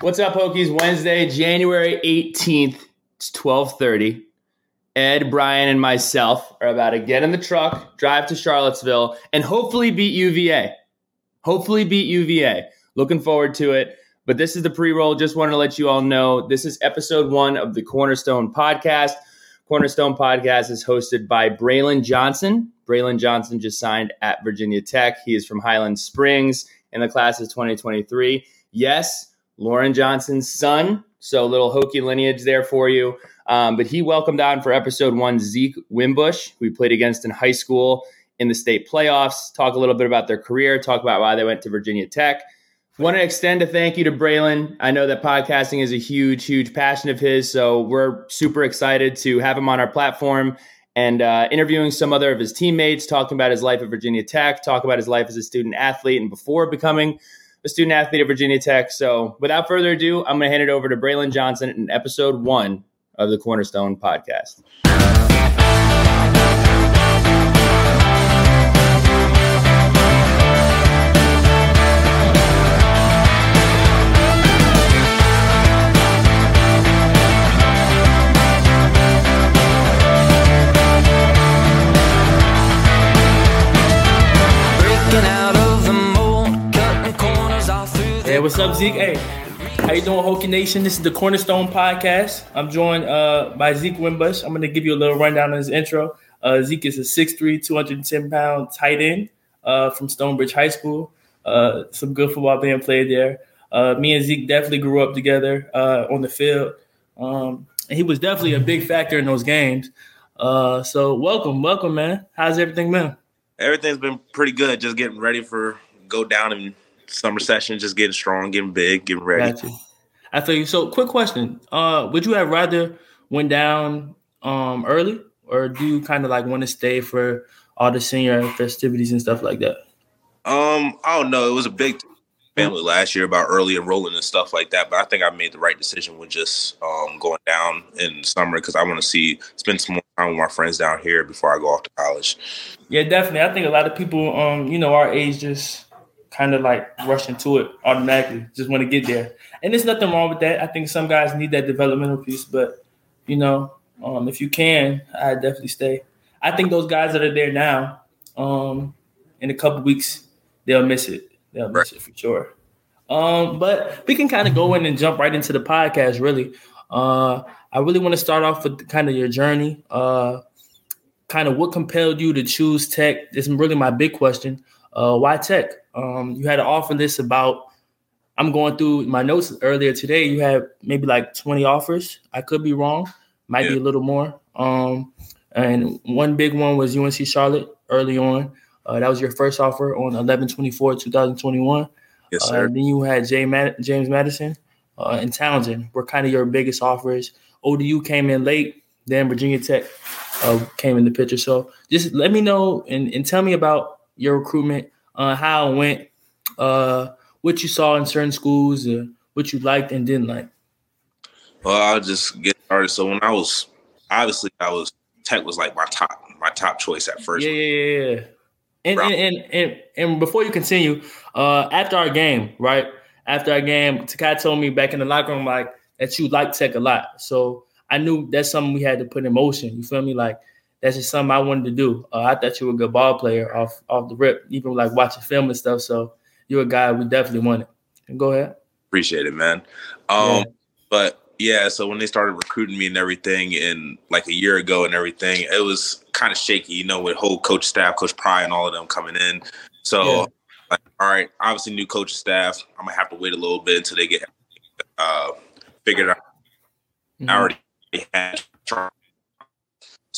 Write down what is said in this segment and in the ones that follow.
What's up, Hokies? Wednesday, January 18th. It's 1230. Ed, Brian, and myself are about to get in the truck, drive to Charlottesville, and hopefully beat UVA. Hopefully beat UVA. Looking forward to it. But this is the pre-roll. Just wanted to let you all know this is episode one of the Cornerstone podcast. Cornerstone podcast is hosted by Braylon Johnson. Braylon Johnson just signed at Virginia Tech. He is from Highland Springs in the class of 2023. Yes, Lauren Johnson's son. So a little Hokie lineage there for you. Um, but he welcomed on for episode one Zeke Wimbush, who we played against in high school in the state playoffs. Talk a little bit about their career, talk about why they went to Virginia Tech. Want to extend a thank you to Braylon. I know that podcasting is a huge, huge passion of his. So we're super excited to have him on our platform and uh, interviewing some other of his teammates, talking about his life at Virginia Tech, talk about his life as a student athlete and before becoming a student athlete at Virginia Tech. So without further ado, I'm going to hand it over to Braylon Johnson in episode one of the Cornerstone podcast. Hey, what's up, Zeke? Hey, how you doing, Hokie Nation? This is the Cornerstone Podcast. I'm joined uh, by Zeke Wimbush. I'm going to give you a little rundown on his intro. Uh, Zeke is a 6'3", 210 pound tight end uh, from Stonebridge High School. Uh, some good football being played there. Uh, me and Zeke definitely grew up together uh, on the field. Um, and he was definitely a big factor in those games. so welcome, welcome, man. How's everything been? Everything's been pretty good. Just getting ready for go down and summer session, just getting strong, getting big, getting ready. Gotcha. I feel you. So, quick question: uh, Would you have rather went down um, early, or do you kind of like want to stay for all the senior festivities and stuff like that? Um, I don't know. It was a big family last year about early enrolling and stuff like that, but I think I made the right decision with just um, going down in summer because I want to see spend some more time with my friends down here before I go off to college. Yeah, definitely. I think a lot of people, um, you know, our age just kind of like rush into it automatically, just want to get there. And there's nothing wrong with that. I think some guys need that developmental piece, but you know, um, if you can, I definitely stay. I think those guys that are there now, um, in a couple weeks, they'll miss it. They'll miss it for sure. Um, but we can kind of go in and jump right into the podcast. Really, uh, I really want to start off with kind of your journey. Uh, kind of what compelled you to choose tech? This is really my big question. Uh, why tech? Um, you had an offer list about. I'm going through my notes earlier today. You had maybe like 20 offers. I could be wrong. Might yeah. be a little more. Um, and one big one was UNC Charlotte early on. Uh, that was your first offer on 11-24, 2021. Yes, sir. Uh, then you had James Madison uh, and Towson were kind of your biggest offers. ODU came in late. Then Virginia Tech uh, came in the picture. So just let me know and, and tell me about your recruitment, uh, how it went, uh, what you saw in certain schools, uh, what you liked and didn't like. Well, I'll just get started. So when I was obviously I was Tech was like my top my top choice at first. Yeah, yeah, yeah. And and, and and and before you continue, uh, after our game, right? After our game, Takai told me back in the locker room like that you like Tech a lot. So I knew that's something we had to put in motion. You feel me? Like that's just something I wanted to do. Uh, I thought you were a good ball player off off the rip, even like watching film and stuff. So you're a guy we definitely wanted. Go ahead. Appreciate it, man. Um, yeah. But yeah, so when they started recruiting me and everything, and like a year ago and everything, it was kind of shaky, you know, with whole coach staff, Coach Pry, and all of them coming in. So, yeah. like, all right, obviously new coach staff. I'm gonna have to wait a little bit until they get uh, figured out. Mm-hmm. I already had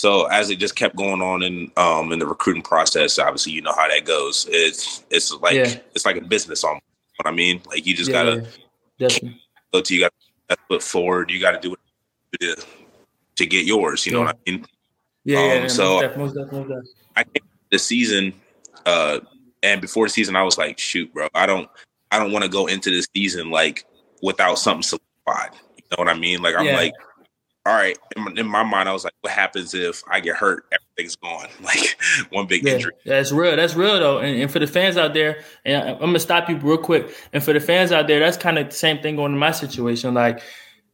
so as it just kept going on in um in the recruiting process, obviously you know how that goes. It's it's like yeah. it's like a business almost. What I mean, like you just yeah, gotta yeah. go to you got to put forward. You got to do it to, to get yours. You know what I mean? Yeah. Um, yeah so most definitely, most I came the season, uh, and before the season, I was like, shoot, bro, I don't I don't want to go into this season like without something solidified. You know what I mean? Like I'm like all right, in my, in my, mind, I was like, what happens if I get hurt? Everything's gone. Like one big yeah, injury. That's real. That's real though. And, and, for the fans out there, and I'm gonna stop you real quick. And for the fans out there, that's kind of the same thing going in my situation. Like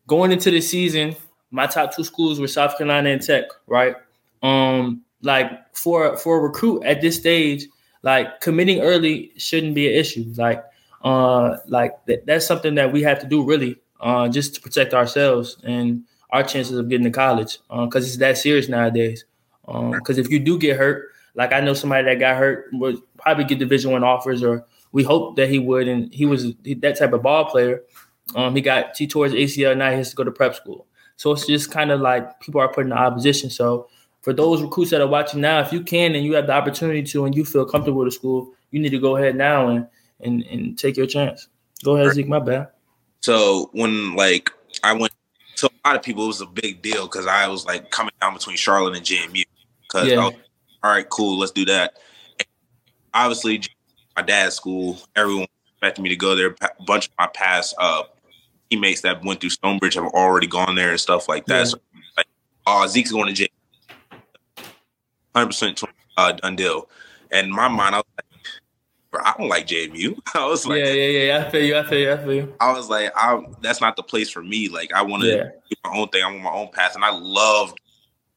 going into the season, my top two schools were South Carolina and Tech, right? Um, like for for a recruit at this stage, like committing early shouldn't be an issue. Like, uh, like that, that's something that we have to do really, uh, just to protect ourselves and our chances of getting to college because uh, it's that serious nowadays. Because um, if you do get hurt, like I know somebody that got hurt would probably get Division One offers, or we hope that he would, and he was that type of ball player. Um, he got he tore his ACL, now he has to go to prep school. So it's just kind of like people are put in opposition. So for those recruits that are watching now, if you can and you have the opportunity to, and you feel comfortable with the school, you need to go ahead now and and and take your chance. Go ahead, Zeke. My bad. So when like I went to a lot of people, it was a big deal because I was like coming down between Charlotte and JMU. Because yeah. all right, cool, let's do that. And obviously, my dad's school, everyone expected me to go there. A bunch of my past uh, teammates that went through Stonebridge have already gone there and stuff like that. Yeah. So, like, oh, Zeke's going to JMU. Hundred percent uh, done deal. And my mind, I was like, I don't like JMU. I was like, yeah, yeah, yeah. I feel you. I feel you. I feel you. I was like, I that's not the place for me. Like, I want to yeah. do my own thing. I want my own path, and I loved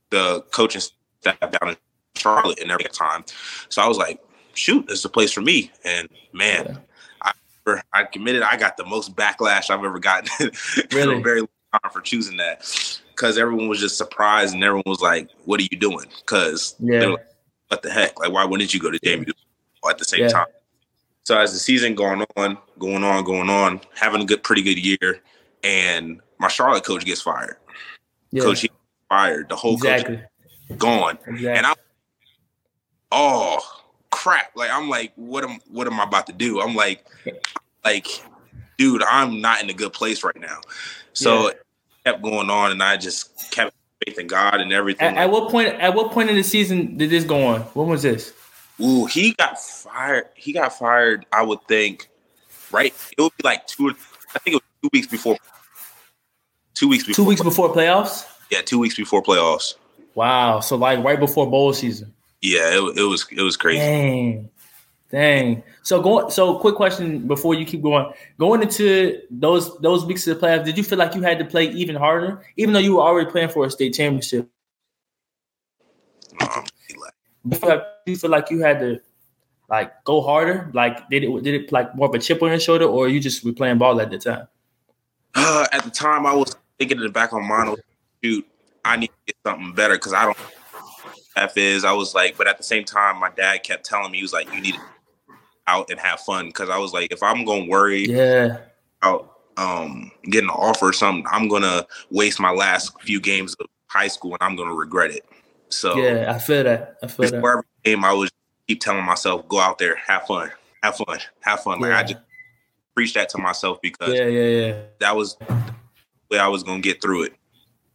the coaching staff down in Charlotte and every time. So I was like, shoot, this is the place for me. And man, yeah. I I committed. I got the most backlash I've ever gotten really? in a very long time for choosing that because everyone was just surprised and everyone was like, "What are you doing?" Because yeah. Like, what the heck? Like, why wouldn't you go to JMU at the same yeah. time? So as the season going on, going on, going on, having a good, pretty good year, and my Charlotte coach gets fired. Yeah. Coach fired. The whole exactly. coach gone, exactly. and I'm oh crap! Like I'm like, what am what am I about to do? I'm like, like, dude, I'm not in a good place right now. So yeah. it kept going on, and I just kept faith in God and everything. At, at what point? At what point in the season did this go on? When was this? Ooh, he got fired. He got fired. I would think, right? It would be like two. I think it was two weeks before. Two weeks before. Two weeks before playoffs. Yeah, two weeks before playoffs. Wow. So like right before bowl season. Yeah, it, it was it was crazy. Dang. Dang. So going. So quick question before you keep going. Going into those those weeks of the playoffs, did you feel like you had to play even harder, even though you were already playing for a state championship? Um, you feel like you feel like you had to like go harder? Like did it did it like more of a chip on your shoulder, or you just were playing ball at the time? Uh, at the time, I was thinking in the back of my mind, shoot, I need to get something better because I don't. F is I was like, but at the same time, my dad kept telling me he was like, you need to out and have fun because I was like, if I'm gonna worry, yeah, about um getting an offer or something, I'm gonna waste my last few games of high school and I'm gonna regret it. So yeah, I feel that. I feel that. every game, I was keep telling myself, go out there, have fun, have fun, have fun. Like yeah. I just preach that to myself because yeah, yeah, yeah. That was the way I was gonna get through it.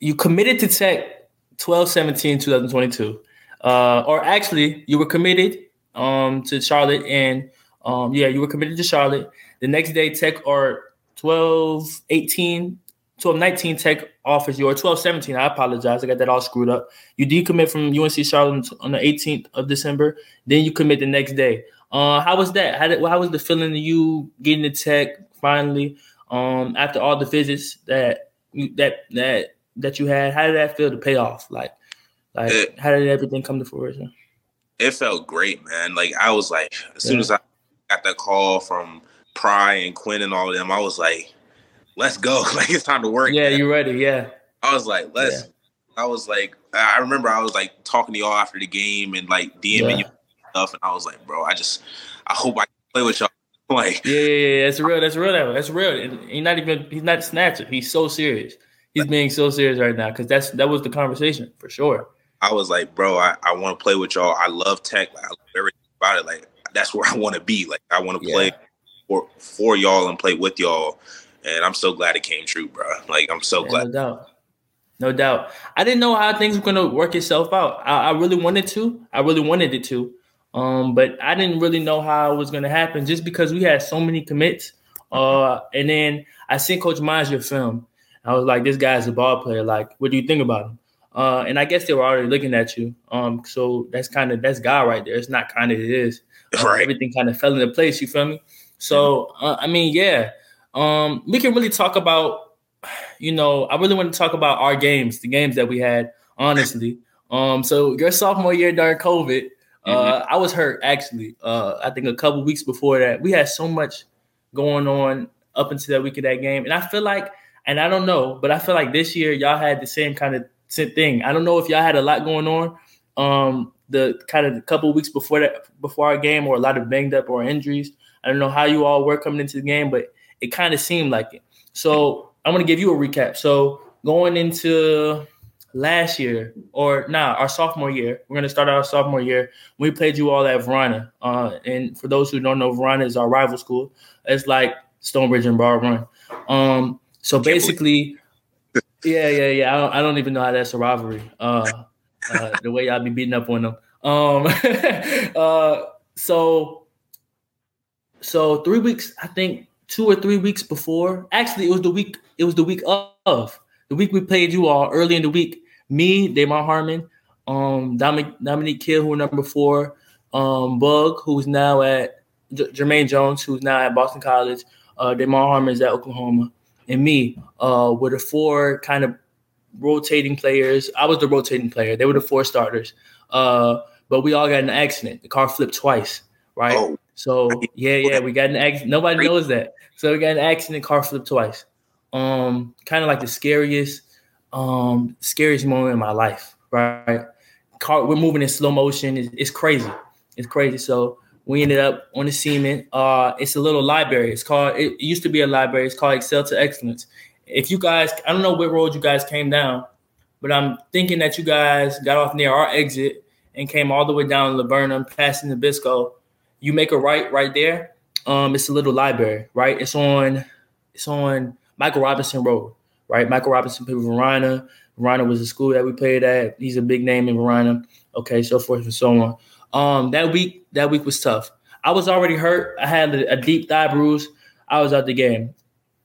You committed to Tech 12 17 2022. Uh, or actually, you were committed um, to Charlotte, and um, yeah, you were committed to Charlotte. The next day, Tech or 12 18 12 19 Tech offers you, or 12 17. I apologize. I got that all screwed up. You decommit from UNC Charlotte on the 18th of December. Then you commit the next day. Uh, how was that? How, did, how was the feeling of you getting the Tech finally um, after all the visits that that that that you had? How did that feel to pay off? Like, like it, how did everything come to fruition? It felt great, man. Like I was like, as soon as I got that call from Pry and Quinn and all of them, I was like, let's go. like it's time to work. Yeah, you ready? Yeah. I was like, let's. Yeah. I was like, I remember I was like talking to y'all after the game and like DMing yeah. you stuff, and I was like, bro, I just, I hope I can play with y'all. Like, yeah, yeah, yeah, that's real. That's real. That's real. And he's not even. He's not snatcher. He's so serious. He's being so serious right now because that's that was the conversation for sure. I was like, bro, I, I want to play with y'all. I love tech. Like, I love everything about it. Like that's where I want to be. Like I want to yeah. play for for y'all and play with y'all and I'm so glad it came true, bro. Like I'm so yeah, glad. No doubt. No doubt. I didn't know how things were gonna work itself out. I, I, really wanted to. I really wanted it to. Um, but I didn't really know how it was gonna happen just because we had so many commits. Uh, and then I seen Coach Mize your film, I was like, this guy's a ball player. Like, what do you think about him? Uh, and I guess they were already looking at you. Um, so that's kind of that's God right there. It's not kind of it is. Uh, right. Everything kind of fell into place. You feel me? So uh, I mean, yeah. Um, we can really talk about, you know, I really want to talk about our games, the games that we had, honestly. Um, so your sophomore year during COVID, uh, mm-hmm. I was hurt actually. Uh, I think a couple weeks before that, we had so much going on up until that week of that game, and I feel like, and I don't know, but I feel like this year y'all had the same kind of thing. I don't know if y'all had a lot going on. Um, the kind of the couple weeks before that, before our game, or a lot of banged up or injuries. I don't know how you all were coming into the game, but it kind of seemed like it. So I'm gonna give you a recap. So going into last year, or nah, our sophomore year, we're gonna start our sophomore year. We played you all at Varina. uh, and for those who don't know, Varina is our rival school. It's like Stonebridge and Broad Run. Um, so basically, yeah, yeah, yeah. I don't, I don't even know how that's a rivalry. Uh, uh, the way y'all be beating up on them. Um, uh, so, so three weeks, I think two or three weeks before. Actually, it was the week. It was the week of the week we played you all early in the week. Me, Damon Harmon, um, Dominic Dominique Kill, who were number four, um, Bug, who's now at J- Jermaine Jones, who's now at Boston College. Uh, Damon Harmon is at Oklahoma and me uh, were the four kind of rotating players. I was the rotating player. They were the four starters. Uh, but we all got an accident. The car flipped twice, right? Oh. So yeah, yeah, we got an accident. Nobody knows that. So we got an accident. Car flipped twice. Um, kind of like the scariest, um, scariest moment in my life, right? Car, we're moving in slow motion. It's, it's crazy. It's crazy. So we ended up on the cement. Uh, it's a little library. It's called. It used to be a library. It's called Excel to Excellence. If you guys, I don't know what road you guys came down, but I'm thinking that you guys got off near our exit and came all the way down Laburnum, passing Nabisco. You make a right right there. Um, it's a little library, right? It's on, it's on Michael Robinson Road, right? Michael Robinson played with Varina. Varina was the school that we played at. He's a big name in Varina. Okay, so forth and so on. Um, that week, that week was tough. I was already hurt. I had a, a deep thigh bruise. I was out the game.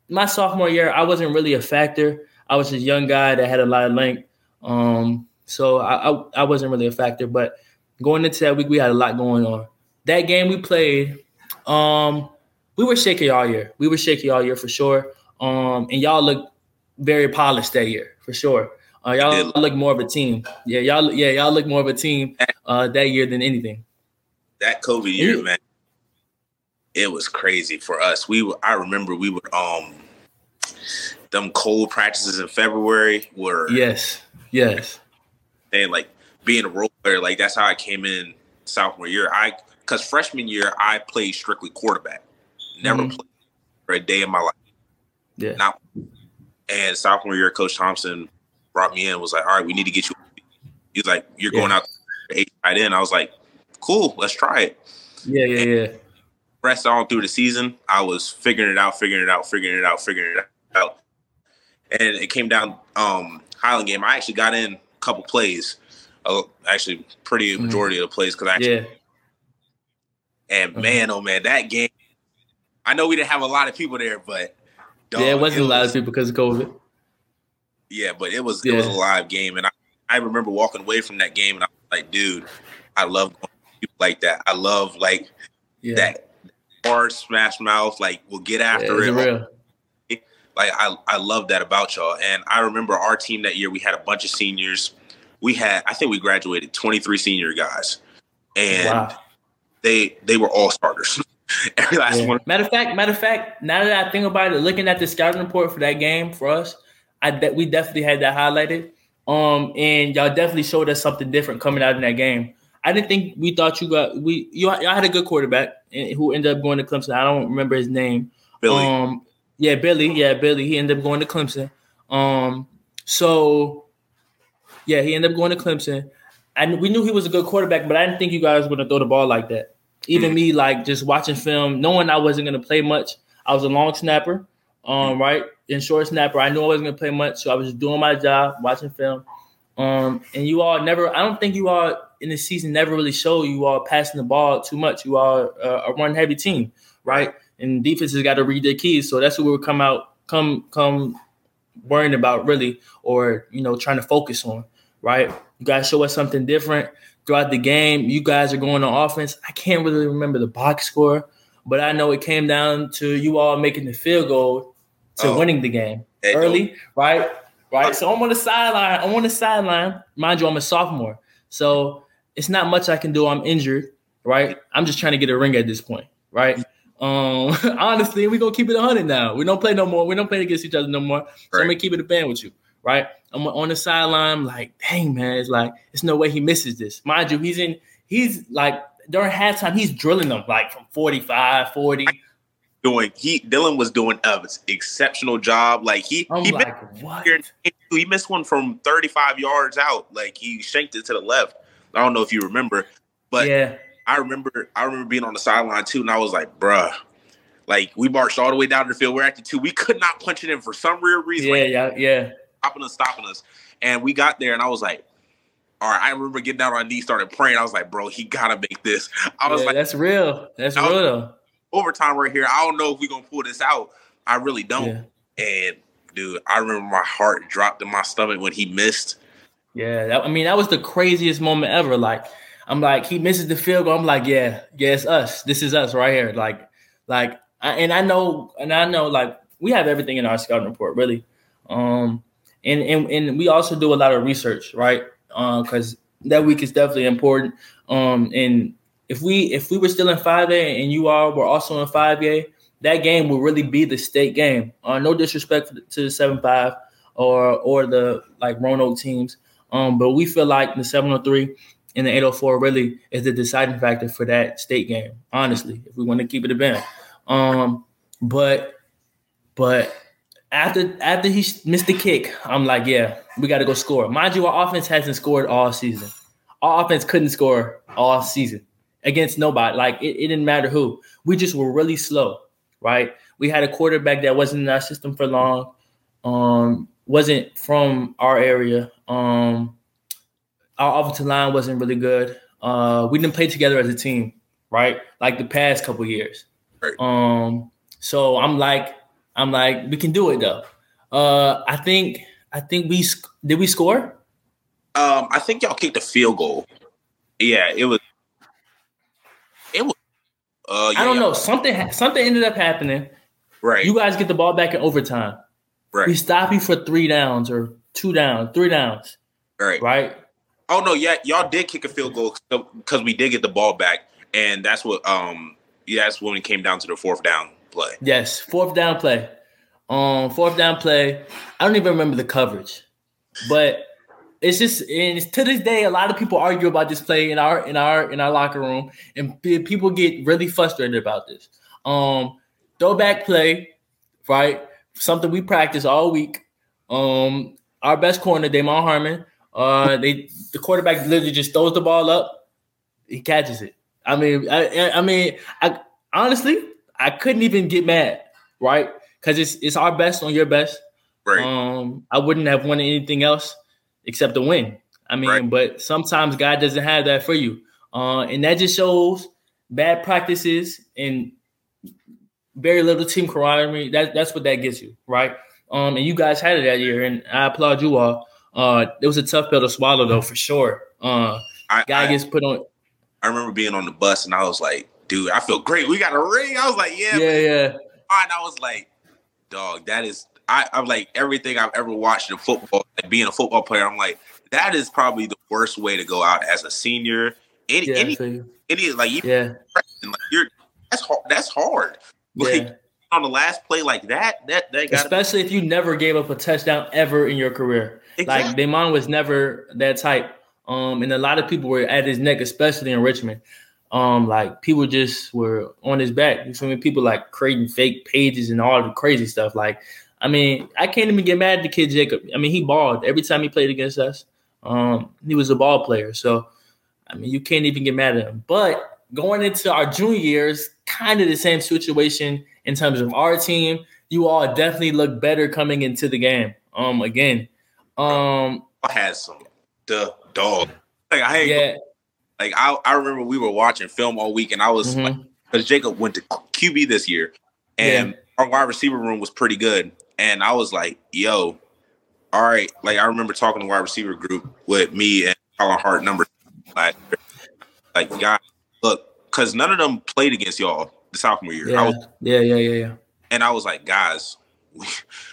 My sophomore year, I wasn't really a factor. I was a young guy that had a lot of length. Um, so I, I, I wasn't really a factor. But going into that week, we had a lot going on. That game we played, um, we were shaky all year. We were shaky all year for sure. Um, and y'all looked very polished that year for sure. Uh, y'all look more of a team. Yeah, y'all. Yeah, y'all look more of a team uh, that year than anything. That COVID year, yeah. man, it was crazy for us. We, were, I remember, we would um, them cold practices in February were yes, yes, and like being a role player, like that's how I came in sophomore year. I because freshman year I played strictly quarterback, never mm-hmm. played for a day in my life. Yeah, not. And sophomore year, Coach Thompson brought me in was like, all right, we need to get you. He's like, you're yeah. going out eight right in. I was like, cool, let's try it. Yeah, yeah, and yeah. Rest all through the season, I was figuring it out, figuring it out, figuring it out, figuring it out. And it came down um Highland game. I actually got in a couple plays, uh, actually pretty mm-hmm. majority mm. of the plays because I actually. Yeah. And uh-huh. man, oh man, that game. I know we didn't have a lot of people there, but dog, yeah, it wasn't it was, a lot of people because of COVID. Yeah, but it was yeah. it was a live game, and I, I remember walking away from that game, and I was like, dude, I love people like that. I love like yeah. that hard smash mouth, like we'll get after yeah, it. Real. Like I, I love that about y'all. And I remember our team that year, we had a bunch of seniors. We had, I think we graduated 23 senior guys. And wow. They they were all starters. Every last yeah. one. Matter of fact, matter of fact, now that I think about it, looking at the scouting report for that game for us, I de- we definitely had that highlighted. Um, and y'all definitely showed us something different coming out in that game. I didn't think we thought you got we you y'all had a good quarterback who ended up going to Clemson. I don't remember his name. Billy. Um, yeah, Billy. Yeah, Billy. He ended up going to Clemson. Um, so yeah, he ended up going to Clemson. And we knew he was a good quarterback, but I didn't think you guys were gonna throw the ball like that. Even me, like just watching film, knowing I wasn't gonna play much. I was a long snapper, um, right? And short snapper, I knew I wasn't gonna play much, so I was just doing my job, watching film. Um, and you all never, I don't think you all in the season never really show you all passing the ball too much. You are uh, a run heavy team, right? And defenses got to read their keys. So that's what we would come out, come, come worrying about really, or you know, trying to focus on. Right? You guys show us something different throughout the game. You guys are going on offense. I can't really remember the box score, but I know it came down to you all making the field goal to oh, winning the game early, right? Right. So I'm on the sideline. I'm on the sideline. Mind you, I'm a sophomore. So it's not much I can do. I'm injured, right? I'm just trying to get a ring at this point, right? Um, honestly, we're gonna keep it 100 now. We don't play no more. We don't play against each other no more. So right. I'm gonna keep it a band with you, right? I'm on the sideline, like, dang man, it's like it's no way he misses this. Mind you, he's in. He's like during halftime, he's drilling them like from 45, 40. Doing he Dylan was doing an exceptional job. Like he I'm he like, missed, what? he missed one from 35 yards out. Like he shanked it to the left. I don't know if you remember, but yeah, I remember I remember being on the sideline too, and I was like, bruh, like we marched all the way down to the field. We're at the two. We could not punch it in for some real reason. Yeah, like, yeah, yeah. Stopping us, stopping us. And we got there, and I was like, all right. I remember getting down on my knees, started praying. I was like, bro, he gotta make this. I was yeah, like, that's real. That's real though. Overtime right here. I don't know if we're gonna pull this out. I really don't. Yeah. And dude, I remember my heart dropped in my stomach when he missed. Yeah, that, I mean that was the craziest moment ever. Like I'm like he misses the field goal. I'm like, yeah, yeah, it's us. This is us right here. Like, like, I, and I know, and I know, like we have everything in our scouting report, really. Um, and and and we also do a lot of research, right? Because uh, that week is definitely important. Um, and if we if we were still in five A and you all were also in five A, that game will really be the state game. Uh, no disrespect to the seven five or or the like Roanoke teams. Um, but we feel like the 703 and the 804 really is the deciding factor for that state game, honestly, if we want to keep it a band. Um, but but after after he missed the kick, I'm like, yeah, we got to go score. Mind you, our offense hasn't scored all season. Our offense couldn't score all season against nobody. Like it, it didn't matter who. We just were really slow, right? We had a quarterback that wasn't in our system for long. Um, wasn't from our area. Um, our offensive line wasn't really good. Uh, we didn't play together as a team, right? Like the past couple years. Right. Um, so I'm like, I'm like, we can do it though. Uh, I think, I think we did we score? Um, I think y'all kicked a field goal. Yeah, it was. It was. Uh, yeah, I don't know. Something something ended up happening. Right. You guys get the ball back in overtime. Right. We stop you for three downs or two downs, three downs. Right. Right. Oh no, yeah, y'all did kick a field goal because we did get the ball back, and that's what um yeah, that's when it came down to the fourth down play. Yes, fourth down play. Um, fourth down play. I don't even remember the coverage, but it's just and it's to this day, a lot of people argue about this play in our in our in our locker room, and people get really frustrated about this. Um, throwback play, right? something we practice all week. Um, our best corner, Damon Harmon, uh, they the quarterback literally just throws the ball up, he catches it. I mean, I, I mean, I honestly, I couldn't even get mad, right? Because it's it's our best on your best. Right. Um, I wouldn't have wanted anything else except to win. I mean, right. but sometimes God doesn't have that for you, uh, and that just shows bad practices and very little team camaraderie. That, that's what that gets you, right? Um, and you guys had it that year, and I applaud you all. Uh, it was a tough pill to swallow, though, for sure. Uh, I, guy I, gets put on. I remember being on the bus, and I was like, "Dude, I feel great. We got a ring." I was like, "Yeah, yeah, man. yeah." And I was like, "Dog, that is." I, I'm like everything I've ever watched in football, like being a football player. I'm like, that is probably the worst way to go out as a senior. Any, yeah, any, any, like, yeah, like you're that's hard. That's hard. Like yeah. on the last play like that, that that especially if you never gave up a touchdown ever in your career. Exactly. Like Damon was never that type. Um, and a lot of people were at his neck, especially in Richmond. Um, like people just were on his back. You feel me? People like creating fake pages and all the crazy stuff. Like, I mean, I can't even get mad at the kid Jacob. I mean, he balled every time he played against us. Um, he was a ball player, so I mean, you can't even get mad at him. But going into our junior years, kind of the same situation in terms of our team. You all definitely look better coming into the game. Um, again, um, I had some the dog. Like I yeah. Like I, I remember we were watching film all week, and I was mm-hmm. like, because Jacob went to QB this year, and yeah. our wide receiver room was pretty good, and I was like, yo, all right, like I remember talking to wide receiver group with me and Colin Hart number like, like guys, look, because none of them played against y'all the sophomore year. Yeah, I was, yeah, yeah, yeah, yeah. and I was like, guys, we,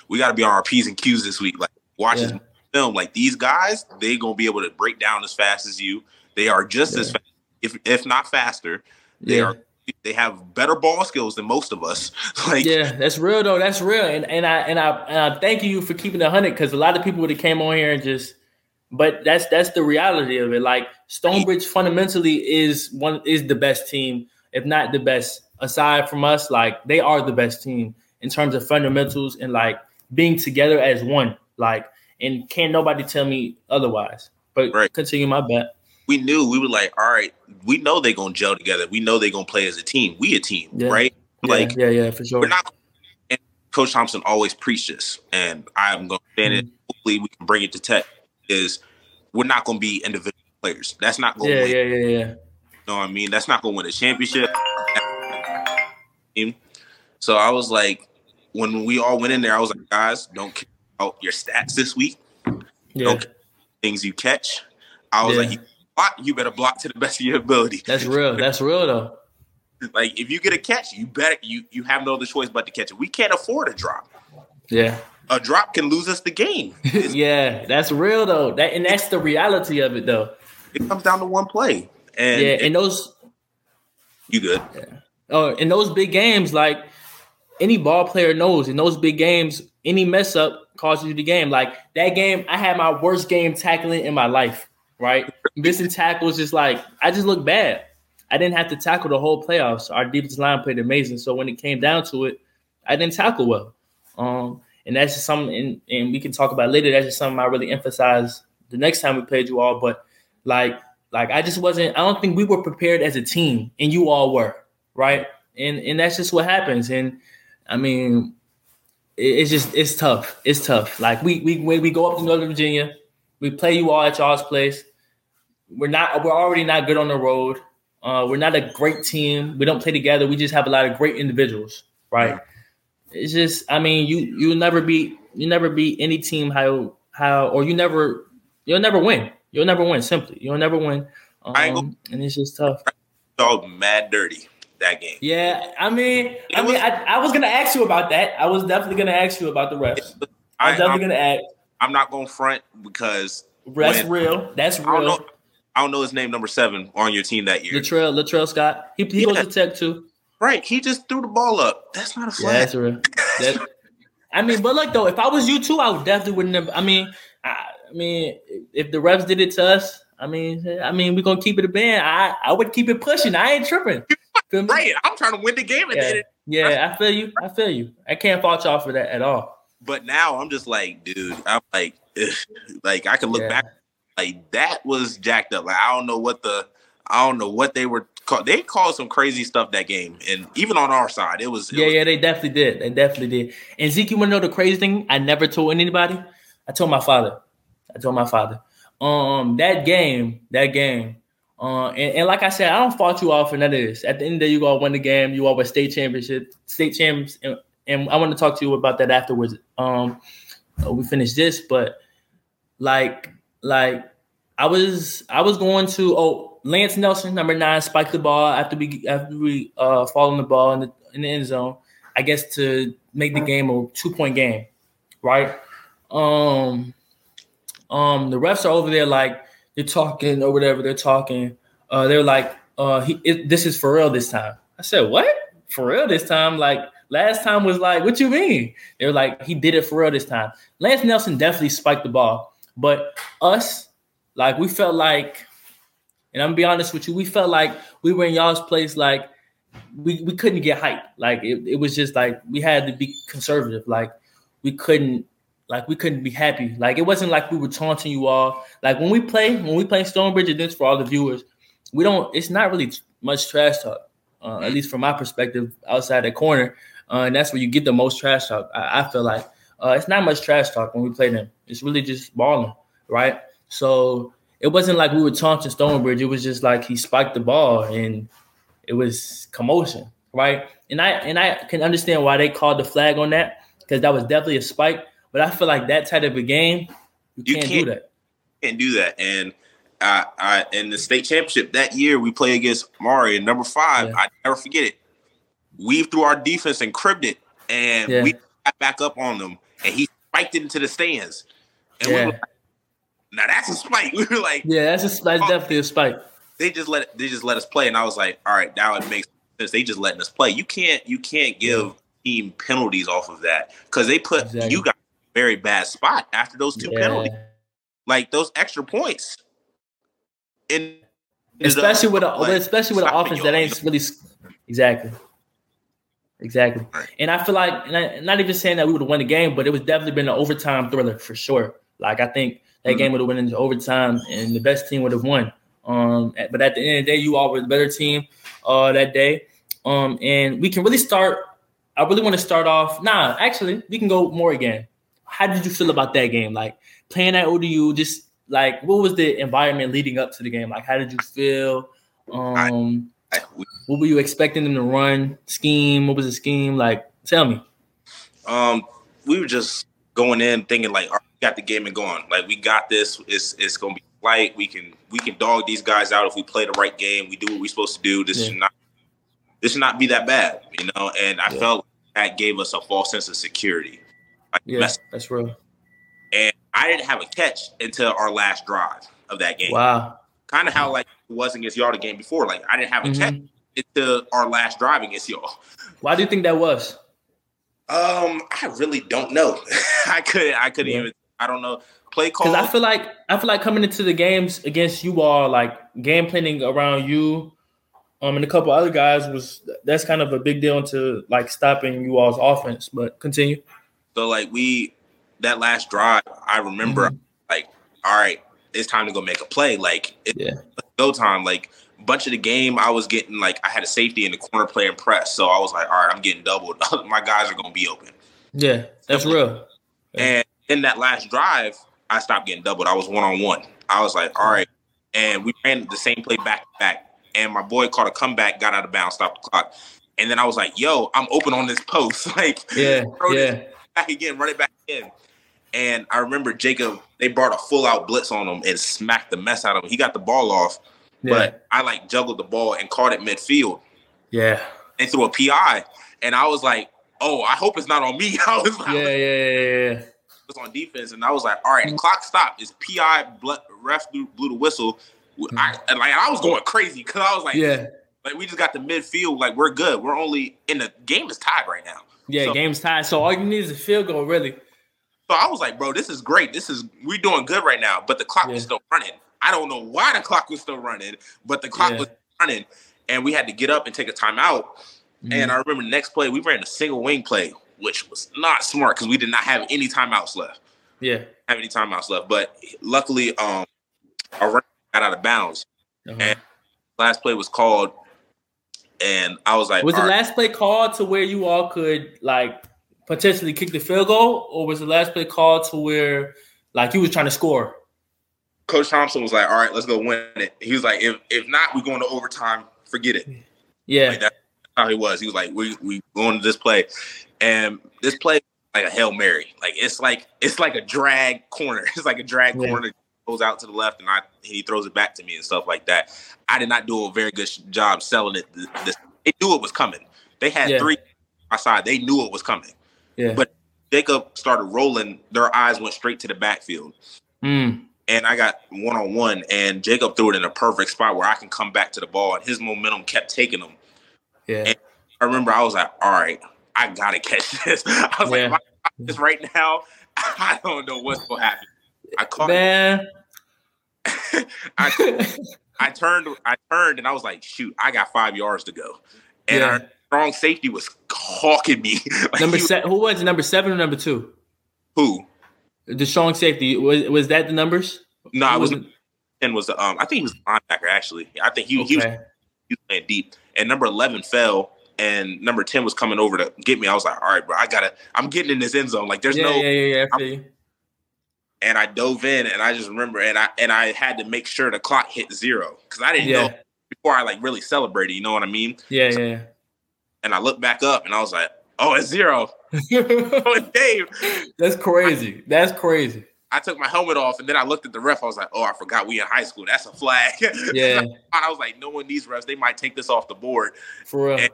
we got to be on our p's and q's this week. Like, watch Yeah. this film. Like these guys, they gonna be able to break down as fast as you. They are just as fast, if if not faster. They Yeah. are. They have better ball skills than most of us. like, Yeah, that's real though. That's real, and and I and I and I thank you for keeping it hundred because a lot of people would have came on here and just. But that's that's the reality of it. Like Stonebridge fundamentally is one is the best team, if not the best. Aside from us, like they are the best team in terms of fundamentals and like being together as one. Like, and can't nobody tell me otherwise. But Right. continue my bet. We knew we were like, all right, we know they're gonna gel together. We know they're gonna play as a team. We a team, Yeah. right? Yeah, Like yeah, yeah, for sure. we're not. And Coach Thompson always preached this, and I'm going to stand it. Mm-hmm. Hopefully, we can bring it to Tech. Is we're not going to be individual players. That's not going to Yeah, win. yeah, yeah, yeah. You know what I mean? That's not going to win a championship. So I was like, when we all went in there, I was like, guys, don't care about your stats this week. Yeah, Don't care things you catch. I was Yeah. like, you block, you better block to the best of your ability. that's real. That's real though. Like if you get a catch, you better you you have no other choice but to catch it. We can't afford a drop. Yeah. A drop can lose us the game. Yeah, that's real though. That and that's the reality of it though. it comes down to one play, and yeah, and those you good. oh, in those big games, like any ball player knows, in those big games, any mess up causes you the game. Like that game, I had my worst game tackling in my life. Right, missing tackles, just like I just looked bad. I didn't have to tackle the whole playoffs. Our defensive line played amazing. So when it came down to it, I didn't tackle well. Um, and that's just something, and, and we can talk about later. That's just something I really emphasize the next time we played you all. But like, like I just wasn't. I don't think we were prepared as a team, and you all were, right? And and that's just what happens. And I mean, it's just it's tough. It's tough. Like we we when we go up to Northern Virginia, we play you all at y'all's place. We're not. We're already not good on the road. Uh, we're not a great team. We don't play together. We just have a lot of great individuals, right? It's just, I mean, you you never beat you never beat any team how how or you never you'll never win. You'll never win. Simply, you'll never win. I Um, and it's just tough. Dog mad dirty that game. Yeah, I mean, I mean, was- I, I was gonna ask you about that. I was definitely gonna ask you about the refs. I I, was definitely I'm, gonna ask. I'm not to front because That's when- real. That's real. I don't know his name, number seven on your team that year. Latrell, Latrell Scott. He, he goes Yeah. to Tech too. Right? He just threw the ball up. That's not a Yeah, flag. that's real. That, I mean, but like though, if I was you too, I would definitely wouldn't have. I mean, I, I mean, if the refs did it to us, I mean, I mean, we're gonna keep it a band. I I would keep it pushing. I ain't tripping. Right. I'm trying to win the game and Yeah. then it Yeah, I feel you. I feel you. I can't fault y'all for that at all. But now I'm just like, dude, I'm like, ugh. like I can look Yeah. back, like that was jacked up. Like I don't know what the, I don't know what they were. Call, they called some crazy stuff that game, and even on our side, it was. It Yeah, was yeah, they definitely did. They definitely did. And Zeke, you want to know the crazy thing? I never told anybody. I told my father. I told my father. Um, that game, that game. Uh, and, and like I said, I don't fault you all for none of this. At the end of the day, you all won the game. You all were state championship, state champs, and, and I want to talk to you about that afterwards. Um, we finished this, but like, like I was, I was going to. Oh, Lance Nelson, number nine, spiked the ball after we after we uh falling the ball in the in the end zone. I guess to make the game a two point game, right? Um, um, the refs are over there like they're talking or whatever they're talking. Uh, they're like, uh, he, it, this is for real this time. I said, what? For real this time? Like last time was like, what you mean? They were like, he did it for real this time. Lance Nelson definitely spiked the ball, but us, like, we felt like, and I'm gonna be honest with you, we felt like we were in y'all's place, like we, we couldn't get hype. Like it, it was just like we had to be conservative. Like we couldn't like we couldn't be happy. Like it wasn't like we were taunting you all. Like when we play, when we play Stonebridge, and this for all the viewers, we don't. It's not really much trash talk, uh, at least from my perspective, outside that corner, uh, and that's where you get the most trash talk. I, I feel like uh, it's not much trash talk when we play them. It's really just balling, right? So it wasn't like we were taunting Stonebridge. It was just like he spiked the ball and it was commotion, right? And I and I can understand why they called the flag on that because that was definitely a spike. But I feel like that type of a game, you, You can't, can't- do that. Can't do that. And I, I in the state championship that year we played against Mari and number five. Yeah. I never forget it. Weaved through our defense and cribbed it, and Yeah. we got back up on them, and he spiked it into the stands. And we Yeah. were like, now that's a spike. We were like, Yeah, that's a, that's definitely a spike. they just let they just let us play, and I was like, all right, now it makes sense. They just letting us play. You can't you can't give team penalties off of that because they put Exactly. you got a very bad spot after those two penalties, like those extra points. In Especially with a, especially with an offense that ain't really exactly. Exactly. And I feel like, and I, not even saying that we would have won the game, but it was definitely been an overtime thriller for sure. Like I think that Mhm. game would have went into overtime, and the best team would have won. Um, but at the end of the day, you all were the better team uh, that day. Um, and we can really start. I really want to start off. Nah, actually, we can go more again. How did you feel about that game? Like playing at ODU, just like what was the environment leading up to the game? Like how did you feel? Um, what were you expecting them to run? Scheme? What was the scheme? Like, tell me. um, we were just going in thinking like, all right, we got the game and going. Like we got this. It's it's gonna be light. We can we can dog these guys out if we play the right game. We do what we're supposed to do. This Yeah. should not this should not be that bad, you know. And I Yeah. felt that gave us a false sense of security. Like, Yeah, that's real. and I didn't have a catch until our last drive of that game. Wow. Kind of how like it was against y'all the game before. Like I didn't have a Mhm. catch until our last drive against y'all. Why do you think that was? Um, I really don't know. I couldn't. I couldn't Yeah. even. I don't know. Play call. Because I feel like I feel like coming into the games against you all, like game planning around you, um, and a couple other guys was that's kind of a big deal into like stopping you all's offense. But continue. So like we that last drive, I remember Mhm. like, all right, it's time to go make a play. Like it's Yeah. go time. Like bunch of the game, I was getting like I had a safety in the corner playing press, so I was like, all right, I'm getting doubled. My guys are gonna be open. Yeah, that's real. And in that last drive, I stopped getting doubled. I was one on one. I was like, all right, and we ran the same play back to back. And my boy caught a comeback, got out of bounds, stopped the clock. And then I was like, yo, I'm open on this post. like, Yeah, yeah, back again, run it back in. And I remember Jacob, they brought a full out blitz on him and smacked the mess out of him. He got the ball off, yeah, but I like juggled the ball and caught it midfield yeah, and threw a PI. And I was like, oh, I hope it's not on me. I was like, yeah, yeah, yeah, yeah. was on defense, and I was like, all right, the clock stopped. It's PI, ref blew, blew the whistle. I, hmm. and like I was going crazy because I was like, Yeah, like we just got the midfield, like we're good. We're only in the game is tied right now. yeah. So- game's tied. So all you need is a field goal, really. So I was like, bro, this is great. This is we're doing good right now. But the clock Yeah. was still running. I don't know why the clock was still running, but the clock Yeah. was running, and we had to get up and take a timeout. Mm-hmm. And I remember the next play, we ran a single wing play, which was not smart because we did not have any timeouts left. yeah. Have any timeouts left, but luckily, um, our running got out of bounds. Uh-huh. And last play was called, and I was like, Was the right. last play called to where you all could like potentially kick the field goal, or was the last play called to where like he was trying to score? Coach Thompson was like, all right, let's go win it. He was like, if if not, we're going to overtime. Forget it. Yeah, Like, that's how he was. He was like, we we going to this play, and this play like a hail mary. Like it's like it's like a drag corner. It's like a drag Yeah. corner goes out to the left, and I he throws it back to me and stuff like that. I did not do a very good job selling it. This, they knew it was coming. They had Yeah. three on my side. They knew it was coming. Yeah. But- Jacob started rolling. Their eyes went straight to the backfield. Mm, and I got one on one, and Jacob threw it in a perfect spot where I can come back to the ball, and his momentum kept taking him. yeah, I remember I was like, "All right, I gotta catch this." I was Yeah. like, "If I catch "This right now, I don't know what's gonna happen." I caught. man. I I turned. I turned, and I was like, "Shoot, I got five yards to go," and Yeah. Strong safety was hawking me. Like, number was- seven. Who was it? Number seven or number two? Who? The strong safety was was that the numbers? No, I was. And was the um. I think he was a linebacker actually. I think he, he was he was playing deep. And number 11 fell, and number 10 was coming over to get me. I was like, all right, bro, I gotta, I'm getting in this end zone. Like, there's Yeah, no, yeah, yeah, yeah. And I dove in, and I just remember, and I and I had to make sure the clock hit zero because I didn't Yeah, know before I like really celebrated. You know what I mean? yeah, yeah. And I looked back up, and I was like, oh, it's zero. Dave. That's crazy. That's crazy. I took my helmet off and then I looked at the ref. I was like, "Oh, I forgot we in high school. That's a flag." Yeah. I was like, "No one these refs. They might take this off the board." For real. And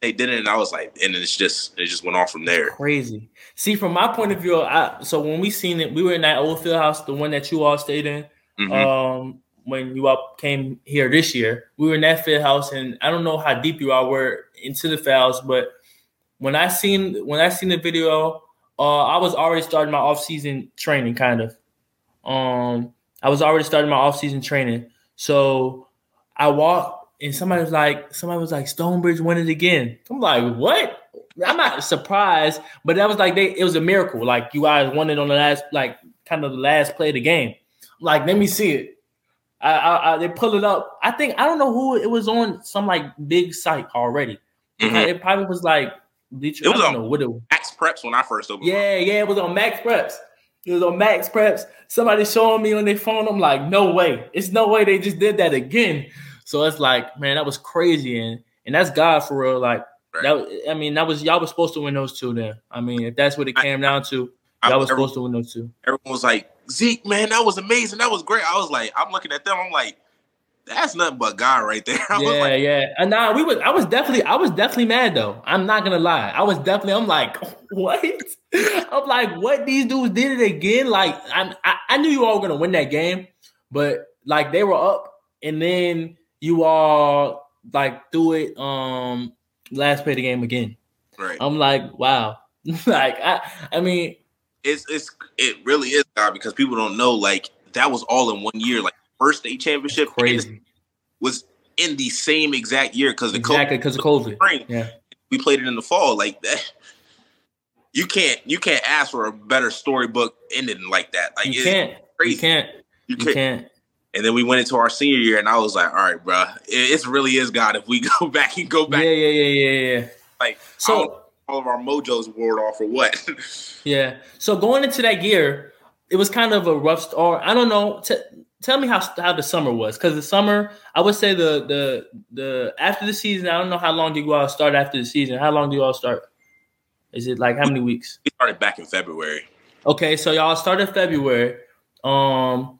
they did it, and I was like, and it's just it just went off from there. Crazy. See, from my point of view, I so when we seen it, we were in that old field house, the one that you all stayed in. Mm-hmm. Um, when you all came here this year, we were in that field house, and I don't know how deep you all were into the fouls, but when I seen when I seen the video, uh, I was already starting my off season training, kind of. Um, I was already starting my off season training, so I walked and somebody was like, somebody was like, Stonebridge won it again. I'm like, what? I'm not surprised, but that was like they it was a miracle. Like you guys won it on the last, like kind of the last play of the game. Like, let me see it. I, I, I, they pull it up. I think I don't know who it was on some like big site already. Mm-hmm. It probably was like Bleacher. It was on what it. MaxPreps when I first opened. Yeah, yeah, it was on MaxPreps. It was on MaxPreps. Somebody showing me on their phone. I'm like, no way. It's no way they just did that again. So it's like, man, that was crazy, and and that's God for real. Like right. that. I mean, that was y'all was supposed to win those two. Then I mean, if that's what it came I, down to, y'all I, was supposed to win those two. Everyone was like, Zeke, man, that was amazing. That was great. I was like, I'm looking at them. I'm like, that's nothing but God right there. I yeah, like, yeah. And now we was I was definitely I was definitely mad though. I'm not gonna lie. I was definitely I'm like, what? I'm like, what these dudes did it again? Like I'm I, I knew you all were gonna win that game, but like they were up and then you all like threw it um last play the game again. Right. I'm like, wow. like I I mean it's it's it really is God because people don't know like that was all in one year. Like first state championship crazy was in the same exact year because the exactly because of COVID. Spring. Yeah, we played it in the fall. Like that, you can't you can't ask for a better storybook ending like that. Like you can't. Crazy. You can't. You, you can't. And then we went into our senior year, and I was like, "All right, bro, it, it really is God if we go back and go back." Yeah, yeah, yeah, yeah, yeah. Like so, all of our mojos wore off or what? yeah. So going into that year, it was kind of a rough start. I don't know. T- tell me how how the summer was because the summer I would say the the the after the season I don't know how long do you all start after the season how long do you all start is it like how many weeks we started back in February okay so y'all started February um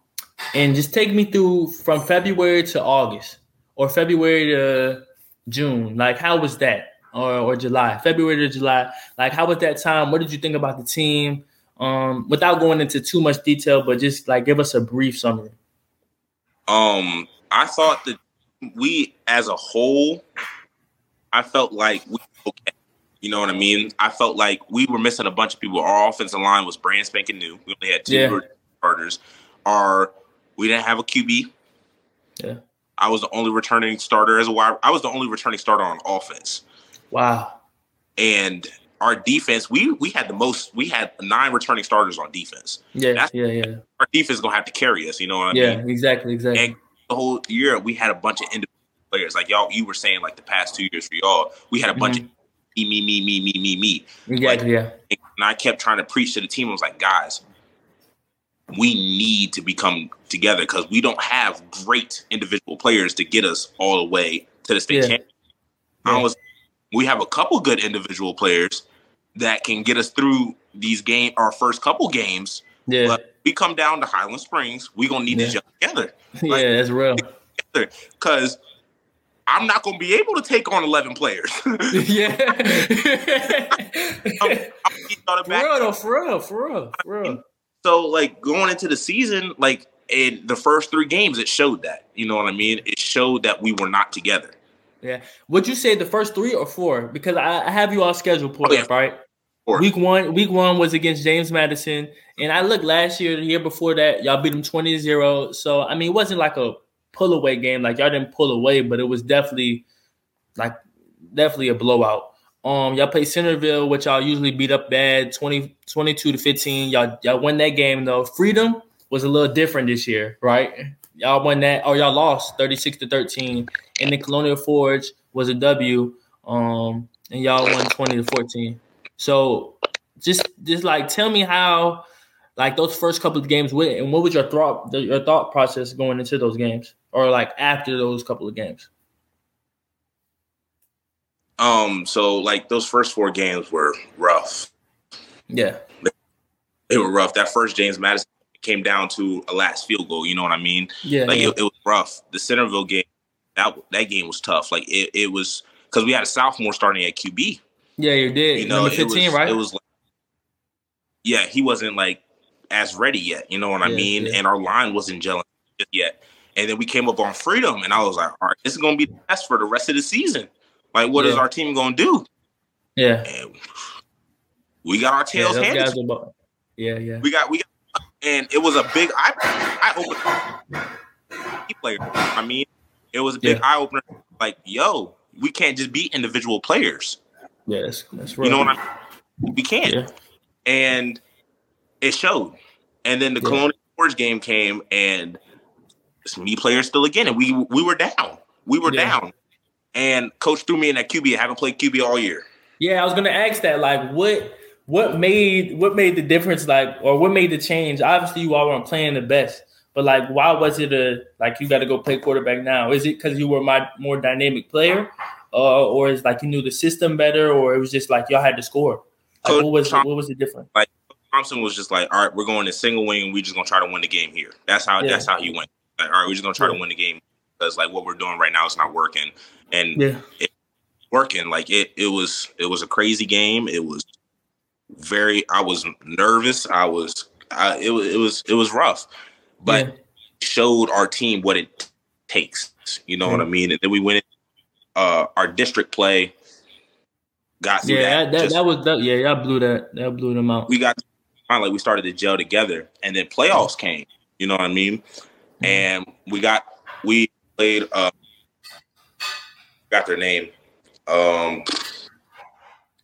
and just take me through from February to August or February to June like how was that or or July February to July like how was that time what did you think about the team um without going into too much detail but just like give us a brief summary um, I thought that we, as a whole, I felt like we okay. You know what I mean? I felt like we were missing a bunch of people. Our offensive line was brand spanking new. We only had two yeah. starters. Our we didn't have a QB. Yeah. I was the only returning starter as a wide. I was the only returning starter on offense. Wow. And our defense, we we had the most. We had nine returning starters on defense. Yeah, That's, yeah, yeah. Our defense is gonna have to carry us. You know what I yeah, mean? Yeah, exactly, exactly. And the whole year we had a bunch of individual players. Like y'all, you were saying, like the past two years for y'all, we had a bunch mm-hmm. of me, me, me, me, me, me, me. Exactly. Like, yeah. And I kept trying to preach to the team. I was like, guys, we need to become together because we don't have great individual players to get us all the way to the state yeah. championship. Yeah. I was, we have a couple good individual players, that can get us through these game our first couple games. Yeah. But we come down to Highland Springs, we gonna need yeah. to gel together. Like, yeah, that's real. Because I'm not gonna be able to take on 11 players. yeah. I'm, I'm for real, though, for real, for real, for real. So like going into the season, like in the first three games, it showed that. You know what I mean? It showed that we were not together. Yeah. Would you say the first three or four? Because I, have you all scheduled pulled oh, yeah. up, right? Four. Week one, week one was against James Madison. And I looked last year, the year before that, y'all beat them 20-0. So I mean, it wasn't like a pull away game. Like y'all didn't pull away, but it was definitely like definitely a blowout. Um, y'all play Centerville, which y'all usually beat up bad, 20, 22 to 15. Y'all y'all won that game though. Freedom was a little different this year, right? Y'all won that, or y'all lost 36 to 13 and the Colonial Forge was a W, um, and y'all won twenty to fourteen. So just just like tell me how like those first couple of games went, and what was your thought your thought process going into those games, or like after those couple of games. Um, so like those first four games were rough. Yeah, they were rough. That first James Madison came down to a last field goal. You know what I mean? Yeah, like yeah. It, it, was rough. The Centerville game, that that game was tough. Like it, it was because we had a sophomore starting at QB. Yeah, you did. You know, Number fifteen, it was, right? It was. Like, yeah, he wasn't like as ready yet. You know what I mean? Yeah. And our line wasn't gelling yet. And then we came up on freedom, and I was like, all right, this is going to be the best for the rest of the season. Like, what yeah. is our team going to do? Yeah. And we got our tails yeah, handed. Yeah, yeah. We got, we got, and it was a big eye, eye opener. Player. I mean, it was a big eye opener. Like, yo, we can't just be individual players. Yes, that's right. You know what I mean? We can't. And it showed. And then the Colonial Forge game came, and me players still again, and we we were down. We were yeah. down, and coach threw me in that QB. I haven't played QB all year. Yeah, I was gonna ask that. Like, what what made what made the difference? Like, or what made the change? Obviously, you all weren't playing the best, but like, why was it a like you got to go play quarterback now? Is it because you were my more dynamic player, uh, or is like you knew the system better, or it was just like y'all had to score? Like, what was what was the difference? Like Thompson was just like, all right, we're going to single wing. We just gonna try to win the game here. That's how yeah. that's how he went. Like, all right, we're just gonna try yeah. to win the game because like what we're doing right now is not working, and yeah. it working. Like it, it was it was a crazy game. It was very. I was nervous. I was. I, it was it was it was rough, but yeah. showed our team what it takes. You know what I mean? And then we went uh, our district play. Got through yeah, that. that, that, that was that, yeah, y'all blew that. That blew them out. We got like we started to gel together, and then playoffs came. You know what I mean? Mm-hmm. And we got we played. uh Got their name. Um,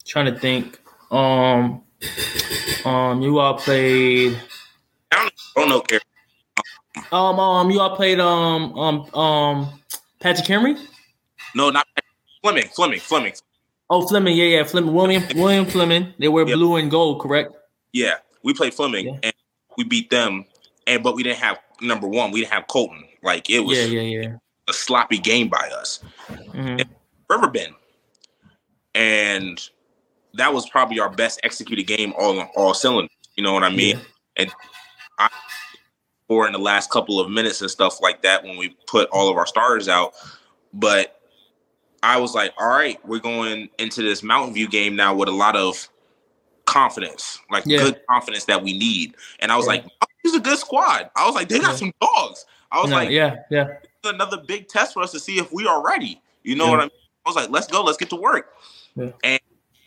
trying to think. Um, um, you all played. I don't, know. Um, um, you all played. Um, um, um, Patrick Henry. No, not Fleming. Fleming. Fleming. Oh, Fleming. Yeah, yeah. Fleming. William. William Fleming. They wear yep. blue and gold, correct? Yeah, we played Fleming yeah. and we beat them, and but we didn't have number one. We didn't have Colton. Like it was. Yeah, yeah, yeah. A sloppy game by us. Mm-hmm. Riverbend, and that was probably our best executed game all all cylinders. You know what I mean? Yeah. And I, or in the last couple of minutes and stuff like that when we put all of our starters out, but I was like, all right, we're going into this Mountain View game now with a lot of confidence, like yeah. good confidence that we need. And I was yeah. like, he's a good squad. I was like, they got yeah. some dogs. I was no, like, yeah, yeah. Another big test for us to see if we are ready. You know what I mean? I was like, let's go, let's get to work. And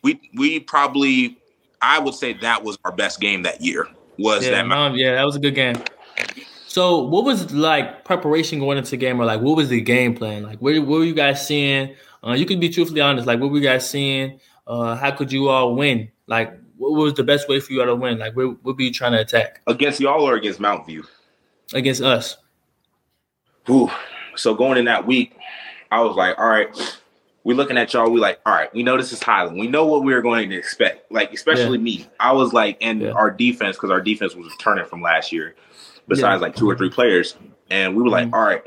we we probably, I would say that was our best game that year. Was that? Um, yeah, that was a good game. So, what was like preparation going into the game, or like what was the game plan? Like, what, what were you guys seeing? Uh, you can be truthfully honest. Like, what were you guys seeing? Uh, how could you all win? Like, what was the best way for you all to win? Like, what, what were you trying to attack? Against y'all or against Mount View? Against us. Ooh. So going in that week, I was like, all right, we're looking at y'all. We like, all right, we know this is Highland. We know what we are going to expect. Like, especially yeah. me. I was like, and yeah. our defense, because our defense was returning from last year, besides yeah. like two or three players. And we were like, mm-hmm. all right,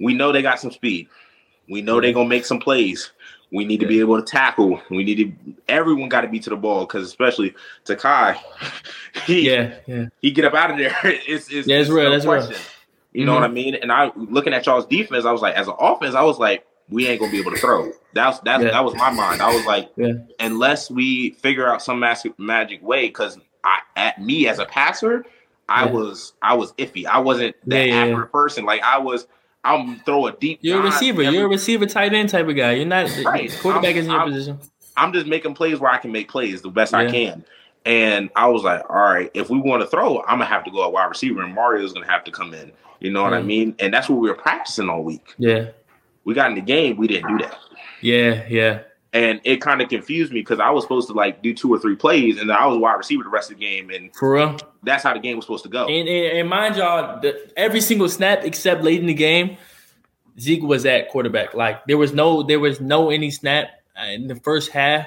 we know they got some speed. We know they're gonna make some plays. We need to be able to tackle. We need to. Everyone got to be to the ball because, especially Takai, he yeah yeah he get up out of there. It's, it's yeah, it's real. No that's question. real. You know mm-hmm. what I mean? And I looking at y'all's defense, I was like, as an offense, I was like, we ain't gonna be able to throw. That's that's yeah. that was my mind. I was like, yeah. unless we figure out some magic magic way, because I at me as a passer, I yeah. was I was iffy. I wasn't that accurate person. Like I was. I'm throw a deep. You're a receiver. Every, You're a receiver, tight end type of guy. You're not right. quarterback I'm, is in your I'm, position. I'm just making plays where I can make plays the best I can. And I was like, all right, if we want to throw, I'm gonna have to go at wide receiver, and Mario's gonna have to come in. You know what I mean? And that's what we were practicing all week. Yeah. We got in the game, we didn't do that. Yeah, yeah. And it kind of confused me because I was supposed to like do two or three plays, and I was wide receiver the rest of the game, and for real, that's how the game was supposed to go. And, and, and mind y'all, the, every single snap except late in the game, Zeke was at quarterback. Like there was no, there was no any snap in the first half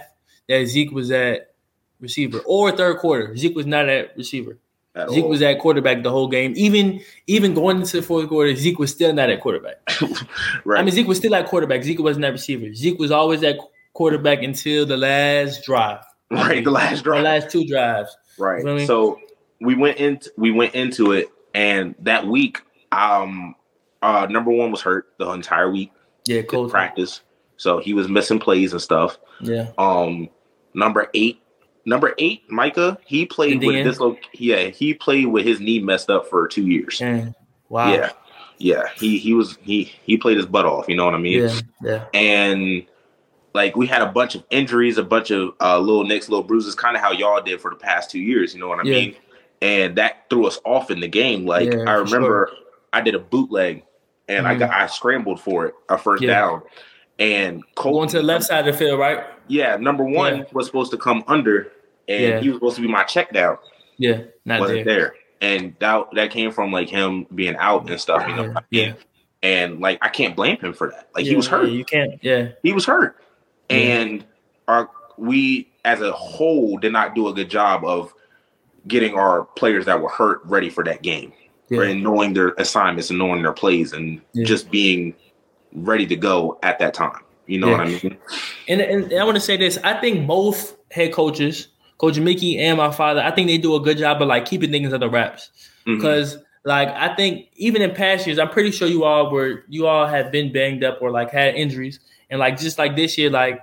that Zeke was at receiver or third quarter. Zeke was not at receiver. At Zeke all. was at quarterback the whole game. Even even going into the fourth quarter, Zeke was still not at quarterback. right. I mean, Zeke was still at quarterback. Zeke wasn't at receiver. Zeke was always at quarterback until the last drive. right, the last drive. The last two drives. Right. You know I mean? So we went into we went into it, and that week, um, uh, number one was hurt the entire week. Yeah, cool. practice, so he was missing plays and stuff. Yeah. Um, number eight, number eight, Micah, he played with Indian. this. Yeah, he played with his knee messed up for two years. Dang. Wow. Yeah, yeah. He he was he he played his butt off. You know what I mean? Yeah. Yeah. and like we had a bunch of injuries, a bunch of uh, little nicks, little bruises, kind of how y'all did for the past two years. You know what I Yeah. mean? And that threw us off in the game. Like Yeah, I remember, I did a bootleg, and I Mhm. got I scrambled for it, a first Yeah. down, and Cole, Going to the left side of the field, right? Yeah, number one Yeah. was supposed to come under, and Yeah. he was supposed to be my check down. Yeah. Not wasn't there. there. and that that came from like him being out and stuff. You know, Yeah. and like I can't blame him for that. Like he was hurt. yeah, you can't. Yeah. he was hurt Yeah. and our we as a whole did not do a good job of getting our players that were hurt ready for that game Yeah. and knowing their assignments and knowing their plays and Yeah. just being ready to go at that time you know Yeah. what i mean And, and I want to say this. I think both head coaches, Coach Mickey and my father, I think they do a good job of like keeping things under wraps. Because like I think even in past years, I'm pretty sure you all were you all have been banged up or like had injuries. And like just like this year, like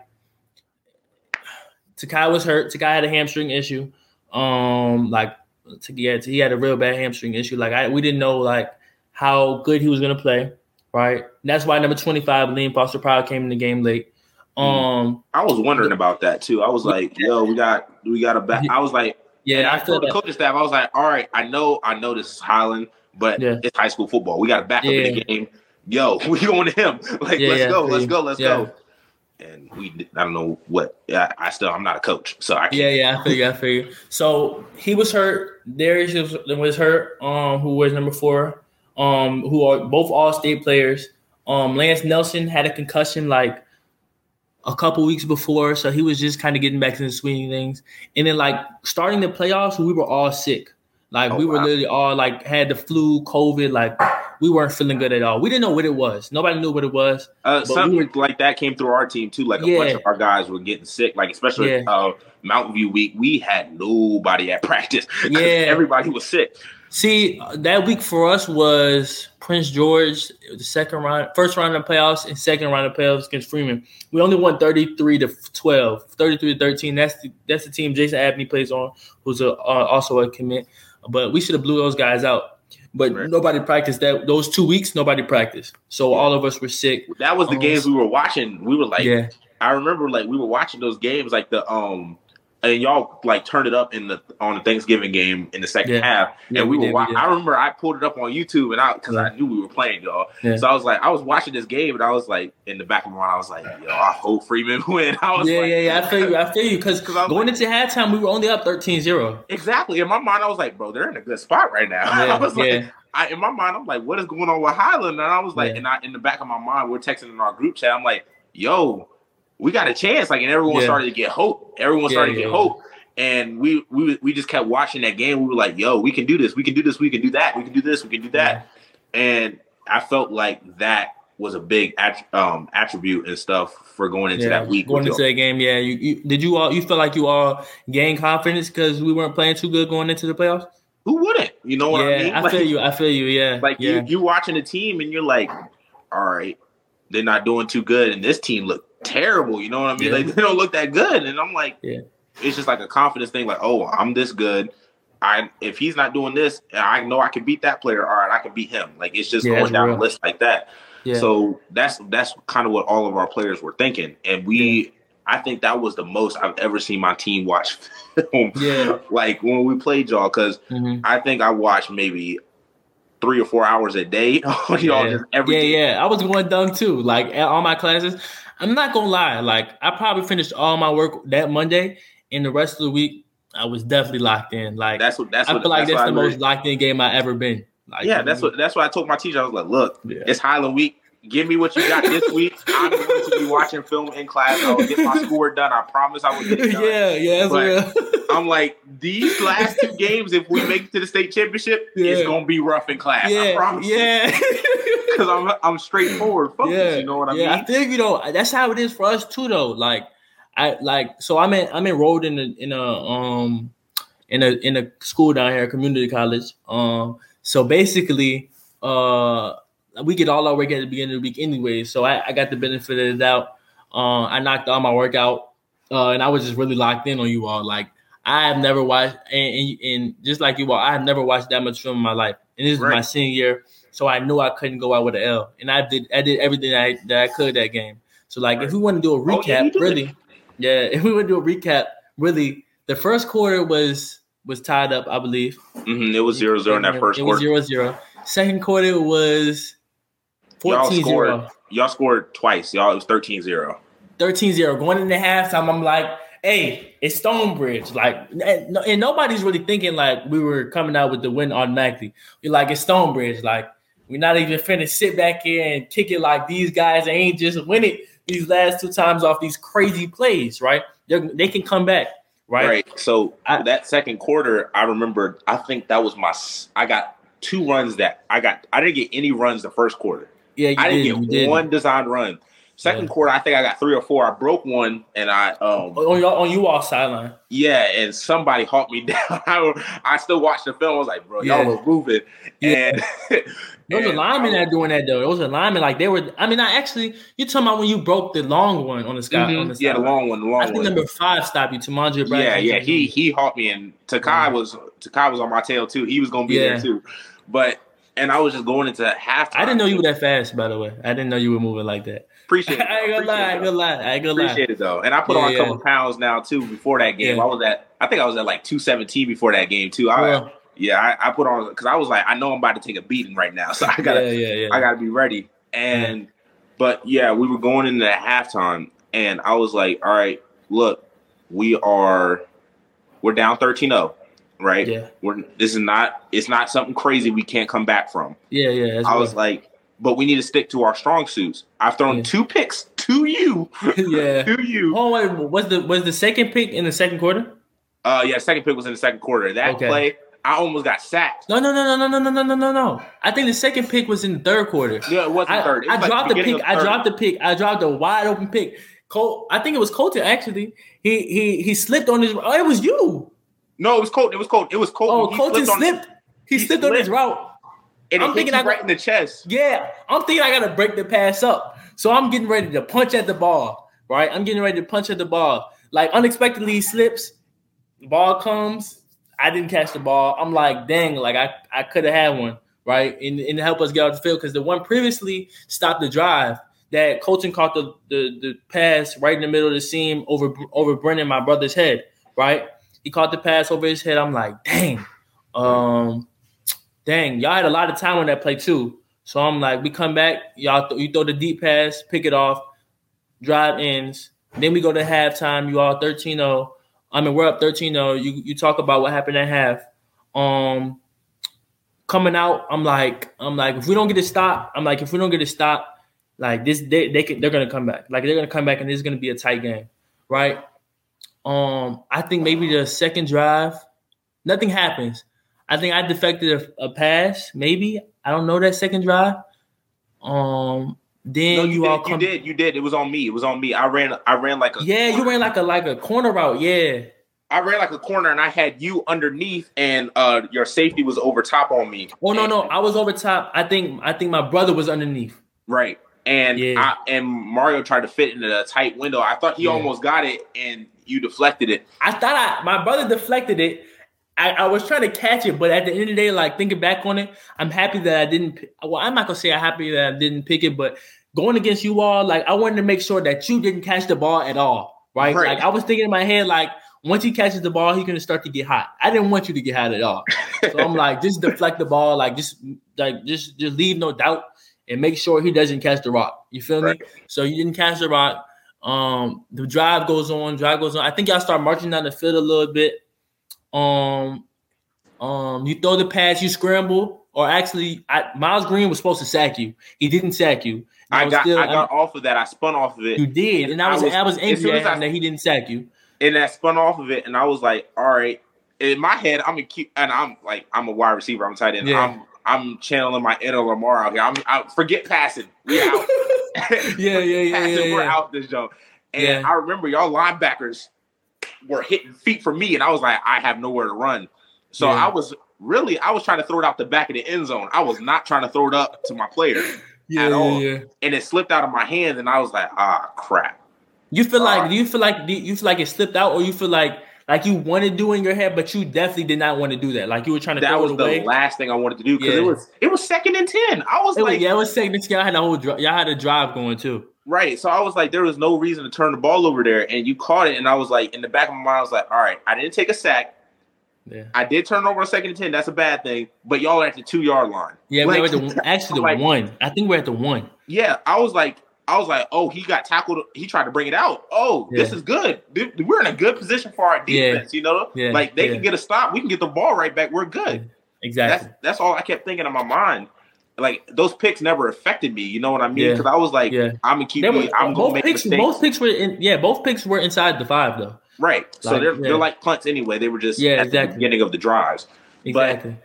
Takai was hurt. Takai had a hamstring issue. Um, like he had he had a real bad hamstring issue. Like I we didn't know like how good he was gonna play. Right. That's why number 25, Liam Foster Pryor came in the game late. Um i was wondering about that too i was like yo we got we got a back i was like yeah, and I i feel told the that. coaching staff i was like all right i know i know this is highland but Yeah. it's high school football we got to back up in the game yo we going to him like Yeah, let's yeah, go feel let's go let's go and we I don't know what yeah, I still I'm not a coach so I can't Yeah, yeah, I figure, I figure. So he was hurt. Darius was, was hurt. Um, who was number four? Um, who are both all state players. Um, Lance Nelson had a concussion like a couple weeks before, so he was just kind of getting back to the swing things. And then like starting the playoffs, we were all sick. Like Oh, we were wow. literally all like had the flu, COVID. Like we weren't feeling good at all. We didn't know what it was. Nobody knew what it was. Uh, something we like that came through our team too. Like a Yeah. bunch of our guys were getting sick. Like especially Yeah. uh, Mountain View week, we had nobody at practice. Yeah. everybody was sick. See, that week for us was Prince George, the second round, first round of playoffs, and second round of playoffs against Freeman. We only won 33 to 12, 33 to 13. That's the that's the team Jason Abney plays on, who's a, uh, also a commit. But we should have blew those guys out. But Right. nobody practiced that those two weeks. Nobody practiced, so all of us were sick. That was the Oh. games we were watching. We were like, yeah, I remember like we were watching those games, like the um, and y'all like turned it up in the on the Thanksgiving game in the second Yeah. half, Yeah, and we, we were. did, we. I remember I pulled it up on YouTube, and I because I knew we were playing y'all. Yeah. So I was like, I was watching this game, and I was like, in the back of my mind, I was like, yo, I hope Freeman win. I was yeah, like, yeah, yeah. I feel you. I feel you because going like- into halftime, we were only up 13-0. Exactly. In my mind, I was like, bro, they're in a good spot right now. Yeah, I was like, yeah. I, in my mind, I'm like, what is going on with Highland? And I was like, and I, in the back of my mind, we're texting in our group chat. I'm like, yo, we got a chance. Like, and everyone Yeah. started to get hope. Everyone Yeah, started to yeah, get hope. And we, we we just kept watching that game. We were like, yo, we can do this. We can do this. We can do that. We can do this. We can do that. And I felt like that was a big att- um, attribute and stuff for going into that week. Going into that game, yeah. You, you did you all you felt like you all gained confidence because we weren't playing too good going into the playoffs? Who wouldn't? You know what yeah, I mean? I Like- feel you. I feel you. Yeah, Like yeah, you, you watching a team and you're like, all right, they're not doing too good, and this team look terrible. You know what I mean? Yeah. Like they don't look that good, and I'm like, Yeah. it's just like a confidence thing. Like, oh, I'm this good. I if he's not doing this, I know I can beat that player. All right, I can beat him. Like it's just Yeah, going down real. the list like that. yeah. So that's that's kind of what all of our players were thinking, and we. I think that was the most I've ever seen my team watch film. Yeah. like when we played y'all, because Mhm. I think I watched maybe three or four hours a day on y'all yeah. just every yeah, day. yeah. I was going dumb too. Like all my classes, I'm not gonna lie. Like I probably finished all my work that Monday, and the rest of the week I was definitely locked in. Like That's what that's I what feel like that's, that's, the most locked in game I ever been. Like yeah, that's what that's why I told my teacher. I was like, look, Yeah. it's Highland week. Give me what you got this week. I'm going to be watching film in class. I will get my schoolwork done. I promise I will get it done. yeah, yeah, that's But- real. I'm like, these last two games, if we make it to the state championship, Yeah. it's gonna be rough in class. I promise. yeah. Because I'm I'm straightforward focused. yeah, You know what I mean yeah, I mean? think you know that's how it is for us too, though. Like I like so I'm in I'm enrolled in a in a um in a in a school down here, community college. Um, so basically, uh, we get all our work at the beginning of the week anyway. So I, I got the benefit of the doubt. Uh, I knocked all my workout, uh, and I was just really locked in on you all. Like I have never watched, and, and, and just like you all, I have never watched that much film in my life. And this is my senior year, so I knew I couldn't go out with an L. And I did I did everything I, that I could that game. So like, if we want to do a Oh, yeah, recap, you really, yeah, if we want to do a recap, really, the first quarter was was tied up, I believe. hmm It was zero zero in that first it was quarter. zero zero. Second quarter was Y'all scored. 0. Y'all scored twice. Y'all it was 13-0. 13 0. Going into halftime, I'm like, hey, it's Stonebridge. Like, and, and nobody's really thinking like we were coming out with the win automatically. We're like, it's Stonebridge. Like, we're not even finna sit back here and kick it like these guys ain't just win it these last two times off these crazy plays, right? They're, they can come back, right? Right. So I- that second quarter, I remember. I think that was my. I got two runs that I got. I didn't get any runs the first quarter. Yeah, you I did. didn't you get did. one design run. Second Yeah. quarter, I think I got three or four. I broke one, and I um on your on you all sideline. yeah, and somebody hawked me down. I, I still watched the film. I was like, bro, y'all were moving, Yeah. and There was a and lineman that doing that though. There was a lineman like they were. I mean, I actually you talking about when you broke the long one on the sky on the Mhm. yeah, the long one, the long I think one. number five stopped you, Tamandre Bradley. Yeah, yeah, he he hawked me, and Takai Yeah. was Takai was on my tail too. He was gonna be Yeah. there too, but and I was just going into halftime. I didn't know you were that fast, by the way. I didn't know you were moving like that. Appreciate it. I ain't gonna lie, I ain't gonna lie, I ain't gonna lie. Appreciate it though, and I put Yeah, on a yeah. couple pounds now too. Before that game, Yeah. I was at I think I was at like two seventeen before that game too. I, Well, yeah, I, I put on because I was like, I know I'm about to take a beating right now, so I gotta yeah, yeah, yeah. I gotta be ready. And but yeah, we were going into halftime, and I was like, all right, look, we are we're down 13-0, right? yeah, We're this is not it's not something crazy we can't come back from. yeah, yeah. I was right. like, but we need to stick to our strong suits. I've thrown two picks to you, yeah. to you. Oh wait, was the was the second pick in the second quarter? Uh, yeah, second pick was in the second quarter. That Okay. play, I almost got sacked. No, no, no, no, no, no, no, no, no, no, no. I think the second pick was in the third quarter. Yeah, it wasn't I, third. It was I like dropped the pick. I dropped the pick. I dropped a wide open pick. Cole, I think it was Colton actually. He he he slipped on his. Oh, it was you. No, it was Colt. It was Colt. It was Colt. Oh, Colton flipped on- slipped. He, he slipped on his route. and I'm thinking I right in the chest. Yeah, I'm thinking I gotta break the pass up. So I'm getting ready to punch at the ball. Right, I'm getting ready to punch at the ball. Like unexpectedly he slips. Ball comes. I didn't catch the ball. I'm like, dang, like I, I could have had one, right? And, and help us get off the field because the one previously stopped the drive that Colton caught the, the the pass right in the middle of the seam over over Brennan, my brother's head, right? He caught the pass over his head. I'm like, dang, um, dang, y'all had a lot of time on that play too. So I'm like, we come back, y'all, th- you throw the deep pass, pick it off, drive ends. Then we go to halftime. You all 13-0. I mean, we're up 13-0. You you talk about what happened at half. Um, coming out, I'm like, I'm like, if we don't get a stop, I'm like, if we don't get a stop, like this, they they can, they're gonna come back. Like they're gonna come back, and this is gonna be a tight game, right? Um, I think maybe the second drive, nothing happens. I think I defected a, a pass, maybe. I don't know that second drive. Um, then No, you, you, all did. come. You did. You did. It was on me. It was on me. I ran. I ran like a. Yeah, you ran like a like a corner route. Yeah, I ran like a corner, and I had you underneath, and uh, your safety was over top on me. Oh no, And- no, I was over top. I think I think my brother was underneath. Right. And Yeah. I, and Mario tried to fit into a tight window. I thought he Yeah. almost got it, and you deflected it. I thought I my brother deflected it. I, I was trying to catch it, but at the end of the day, like thinking back on it, I'm happy that I didn't. Well, I'm not gonna say I'm happy that I didn't pick it, but going against you all, like I wanted to make sure that you didn't catch the ball at all, right? Right. Like I was thinking in my head, like once he catches the ball, he's gonna start to get hot. I didn't want you to get hot at all, so I'm like, just deflect the ball, like just like just just leave no doubt and make sure he doesn't catch the rock. You feel Right. me? So you didn't catch the rock. Um, the drive goes on, drive goes on. I think y'all start marching down the field a little bit. Um, um, you throw the pass, you scramble, or actually, I, Miles Green was supposed to sack you. He didn't sack you. I was got. still- I got off of that. I spun off of it. you did, and I I was, was- I was as angry at I- him that he didn't sack you. and I spun off of it, and I was like, "All right." In my head, I'm a cute, and I'm like, I'm a wide receiver. I'm tight end. Yeah. I'm I'm channeling my inner Lamar out here. I'm I forget passing. We out. Yeah, yeah, yeah, yeah, We're yeah. out this jump. And Yeah. I remember y'all linebackers were hitting feet for me, and I was like, I have nowhere to run. So Yeah. I was really, I was trying to throw it out the back of the end zone. I was not trying to throw it up to my player, Yeah, at all. yeah. and it slipped out of my hands, and I was like, ah, crap. You feel Uh, like do you feel like do you feel like it slipped out, or you feel like like you wanted to do in your head, but you definitely did not want to do that. Like you were trying to That was the away. last thing I wanted to do because Yeah. it was it was second and ten. I was It was- like, yeah, it was second. and ten. I had a whole dri- y'all had a drive going too. Right. So I was like, there was no reason to turn the ball over there. And you caught it. And I was like, in the back of my mind, I was like, all right, I didn't take a sack. Yeah, I did turn over a second and 10. That's a bad thing. But y'all are at the two yard line. yeah. Like, we were at the actually the like- one. I think we're at the one. Yeah. I was like, I was like, oh, he got tackled. He tried to bring it out. Oh, this is good. We're in a good position for our Yeah. defense. You know, Yeah, like they yeah. can get a stop. We can get the ball right back. We're good. Exactly. That's that's all I kept thinking in my mind. Like those picks never affected me. You know what I mean? Yeah. Because I was like, Yeah. I'm gonna keep. They were, me, I'm gonna both make picks. mistakes. Both picks were in. Yeah, both picks were inside the five though. Right. So they're yeah. they're like punts anyway. They were just Yeah, at exactly. the beginning of the drives. Exactly.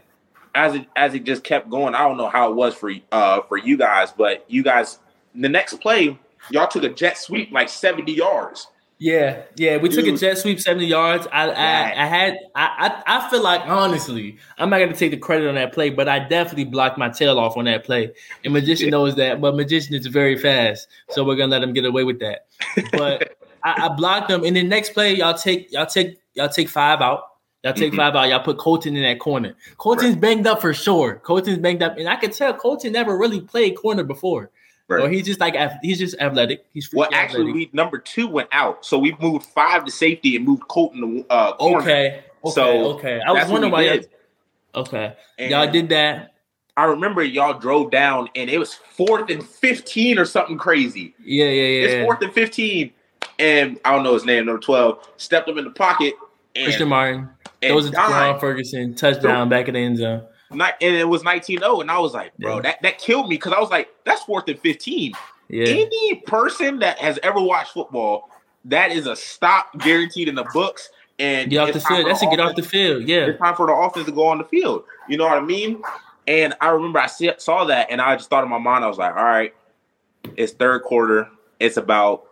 As it as it just kept going, I don't know how it was for uh for you guys, but you guys the next play, y'all took a jet sweep like 70 yards. Yeah, yeah, we took a jet sweep seventy yards. I, Right. I, I had, I, I, I feel like honestly, I'm not gonna take the credit on that play, but I definitely blocked my tail off on that play. And magician knows that, but magician is very fast, so we're gonna let him get away with that. But I, I blocked them, and the next play, y'all take, y'all take, y'all take five out. Y'all take Mhm. five out. Y'all put Colton in that corner. Colton's banged up for sure. Colton's banged up, and I could tell Colton never really played corner before. Right. Or he's just like he's just athletic. He's Well, actually, athletic. we number two went out, so we moved five to safety and moved Colton to uh, corner. Okay. Okay. So, okay. I was wondering why. Y'all, okay. And Y'all did that. I remember y'all drove down, and it was fourth and fifteen or something crazy. Yeah. Yeah. Yeah. It's fourth and fifteen, and I don't know his name, number twelve, stepped up in the pocket and, Christian Martin. and Those are. Ron Ferguson touchdown back in the end zone. Not, and it was 19-0, and I was like, bro, Yeah. that, that killed me because I was like, that's fourth and 15. Yeah. Any person that has ever watched football, that is a stop guaranteed in the books. And Get off the field. That's to get off the field. Yeah. It's time for the offense to go on the field. You know what I mean? And I remember I see, saw that, and I just thought in my mind, I was like, all right, it's third quarter. It's about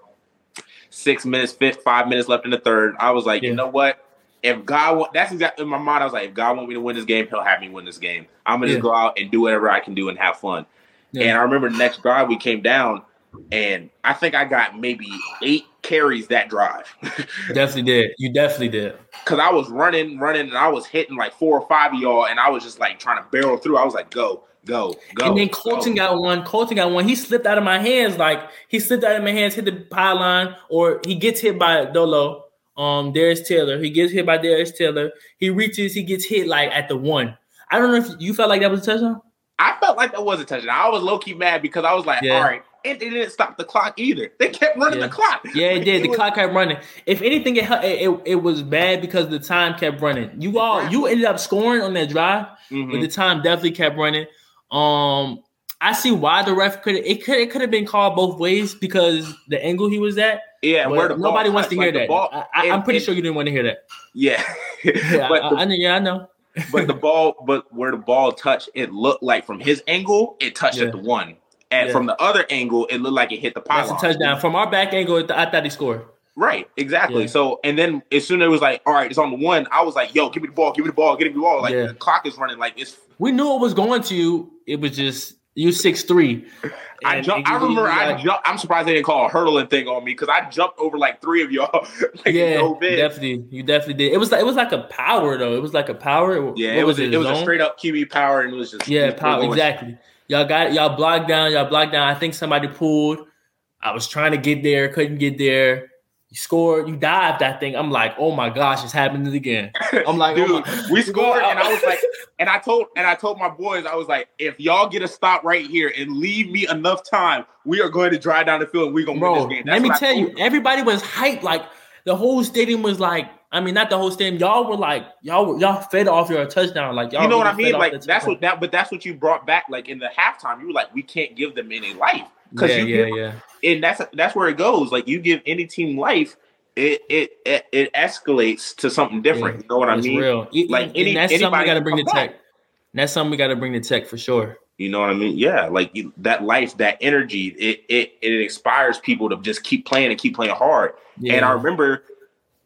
six minutes, fifth, five minutes left in the third. I was like, Yeah. you know what? If God, want, that's exactly in my mind. I was like, if God want me to win this game, He'll have me win this game. I'm gonna Yeah. just go out and do whatever I can do and have fun. Yeah. And I remember the next drive we came down, and I think I got maybe eight carries that drive Definitely did. You definitely did. because I was running, running, and I was hitting like four or five of y'all, and I was just like trying to barrel through. I was like, go, go, go. and then Colton go. got one. Colton got one. He slipped out of my hands. Like he slipped out of my hands, hit the pylon, or he gets hit by Dolo. Um, Darius Taylor. He gets hit by Darius Taylor. He reaches. He gets hit like at the one. I don't know if you felt like that was a touchdown. I felt like that was a touchdown. I was low key mad because I was like, Yeah. all right, and they didn't stop the clock either. They kept running Yeah. the clock. Yeah, it did. The was- clock kept running. If anything, it, it it was bad because the time kept running. You all you ended up scoring on that drive, Mhm. but the time definitely kept running. Um, I see why the ref could it could it could have been called both ways because the angle he was at. Yeah, but where the ball nobody wants to hear like, that. ball- I, and- pretty and- sure you didn't want to hear that. Yeah, Yeah, but I, the, I, know. Yeah, I know. but the ball, but where the ball touched, it looked like from his angle, it touched Yeah. at the one, and Yeah. from the other angle, it looked like it hit the pylon. That's a touchdown from our back angle. I thought he scored. Right, exactly. So, and then as soon as it was like, all right, it's on the one, I was like, yo, give me the ball, give me the ball, give me the ball. Like the clock is running, like it's. We knew it was going to. It was just you six three. I jumped. I remember. I jumped. I'm surprised they didn't call a hurdling thing on me because I jumped over like three of y'all. like yeah, no definitely. You definitely did. It was like it was like a power though. It was like a power. Yeah, What it was. it? it was a straight up QB power, and it was just Yeah, was power. Exactly. Y'all got. Y'all blocked down. Y'all blocked down. I think somebody pulled. I was trying to get there, couldn't get there. You scored. You dived that thing. I'm like, oh my gosh, it's happening again. I'm like, oh Dude, oh we scored, and I was like, and I told, and I told my boys, I was like, if y'all get a stop right here and leave me enough time, we are going to drive down the field and we're gonna bro. win this game. Let me tell you, them. everybody was hyped. Like the whole stadium was like. I mean, not the whole stadium. Y'all were like, y'all were y'all fed off your touchdown. Like y'all. you know what I mean? Like that's what that, but that's what you brought back. Like in the halftime, you were like, we can't give them any life because Yeah, you yeah, yeah. And that's that's where it goes. Like you give any team life, it it it, it escalates to something different. Yeah, you know what I mean? real. Like, and any- that's something we anybody got to bring to back. tech. And that's something we got to bring to tech for sure. You know what I mean? Yeah, like you, that life, that energy, it it it inspires people to just keep playing and keep playing hard. Yeah. And I remember,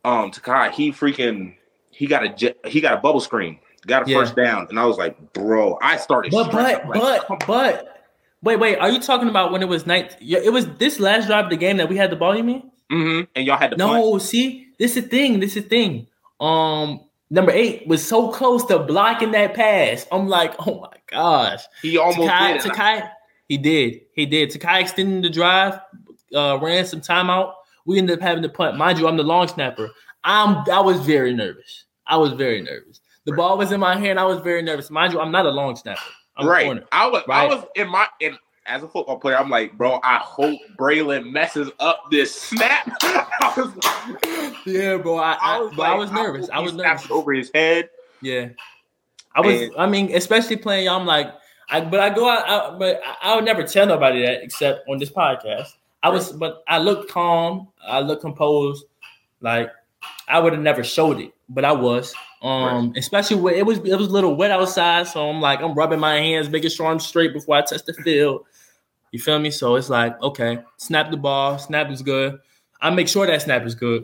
um, Takai, he freaking he got a he got a bubble screen, got a Yeah. first down, and I was like, bro, I started. But but like, but but wait wait, are you talking about when it was night? Yeah, it was this last drive of the game that we had the ball. You mean? mhm, and y'all had to No, see, this is the thing. This is the thing. Um, number eight was so close to blocking that pass. I'm like, oh my gosh. He almost Takai, did. Takai, he did. He did. Takai extended the drive, uh, ran some timeout. We ended up having to punt. Mind you, I'm the long snapper. I'm I was very nervous. I was very nervous. The ball was in my hand. I was very nervous. Mind you, I'm not a long snapper. I'm right. corner. I was I was in my in as a football player, I'm like, bro, I hope Braylon messes up this snap. I was, Yeah, bro. I, I, I was, but I was nervous. I was nervous. over his head. Yeah, I was. And- I mean, especially playing. y'all, I'm like, I but I go out, I, but I, I would never tell nobody that except on this podcast. I was, but I looked calm. I looked composed. Like I would have never showed it, but I was. Um, especially when it was it was a little wet outside, so I'm like I'm rubbing my hands, making sure I'm straight before I touch the field. You feel me? So it's like okay, snap the ball, snap is good. I make sure that snap is good.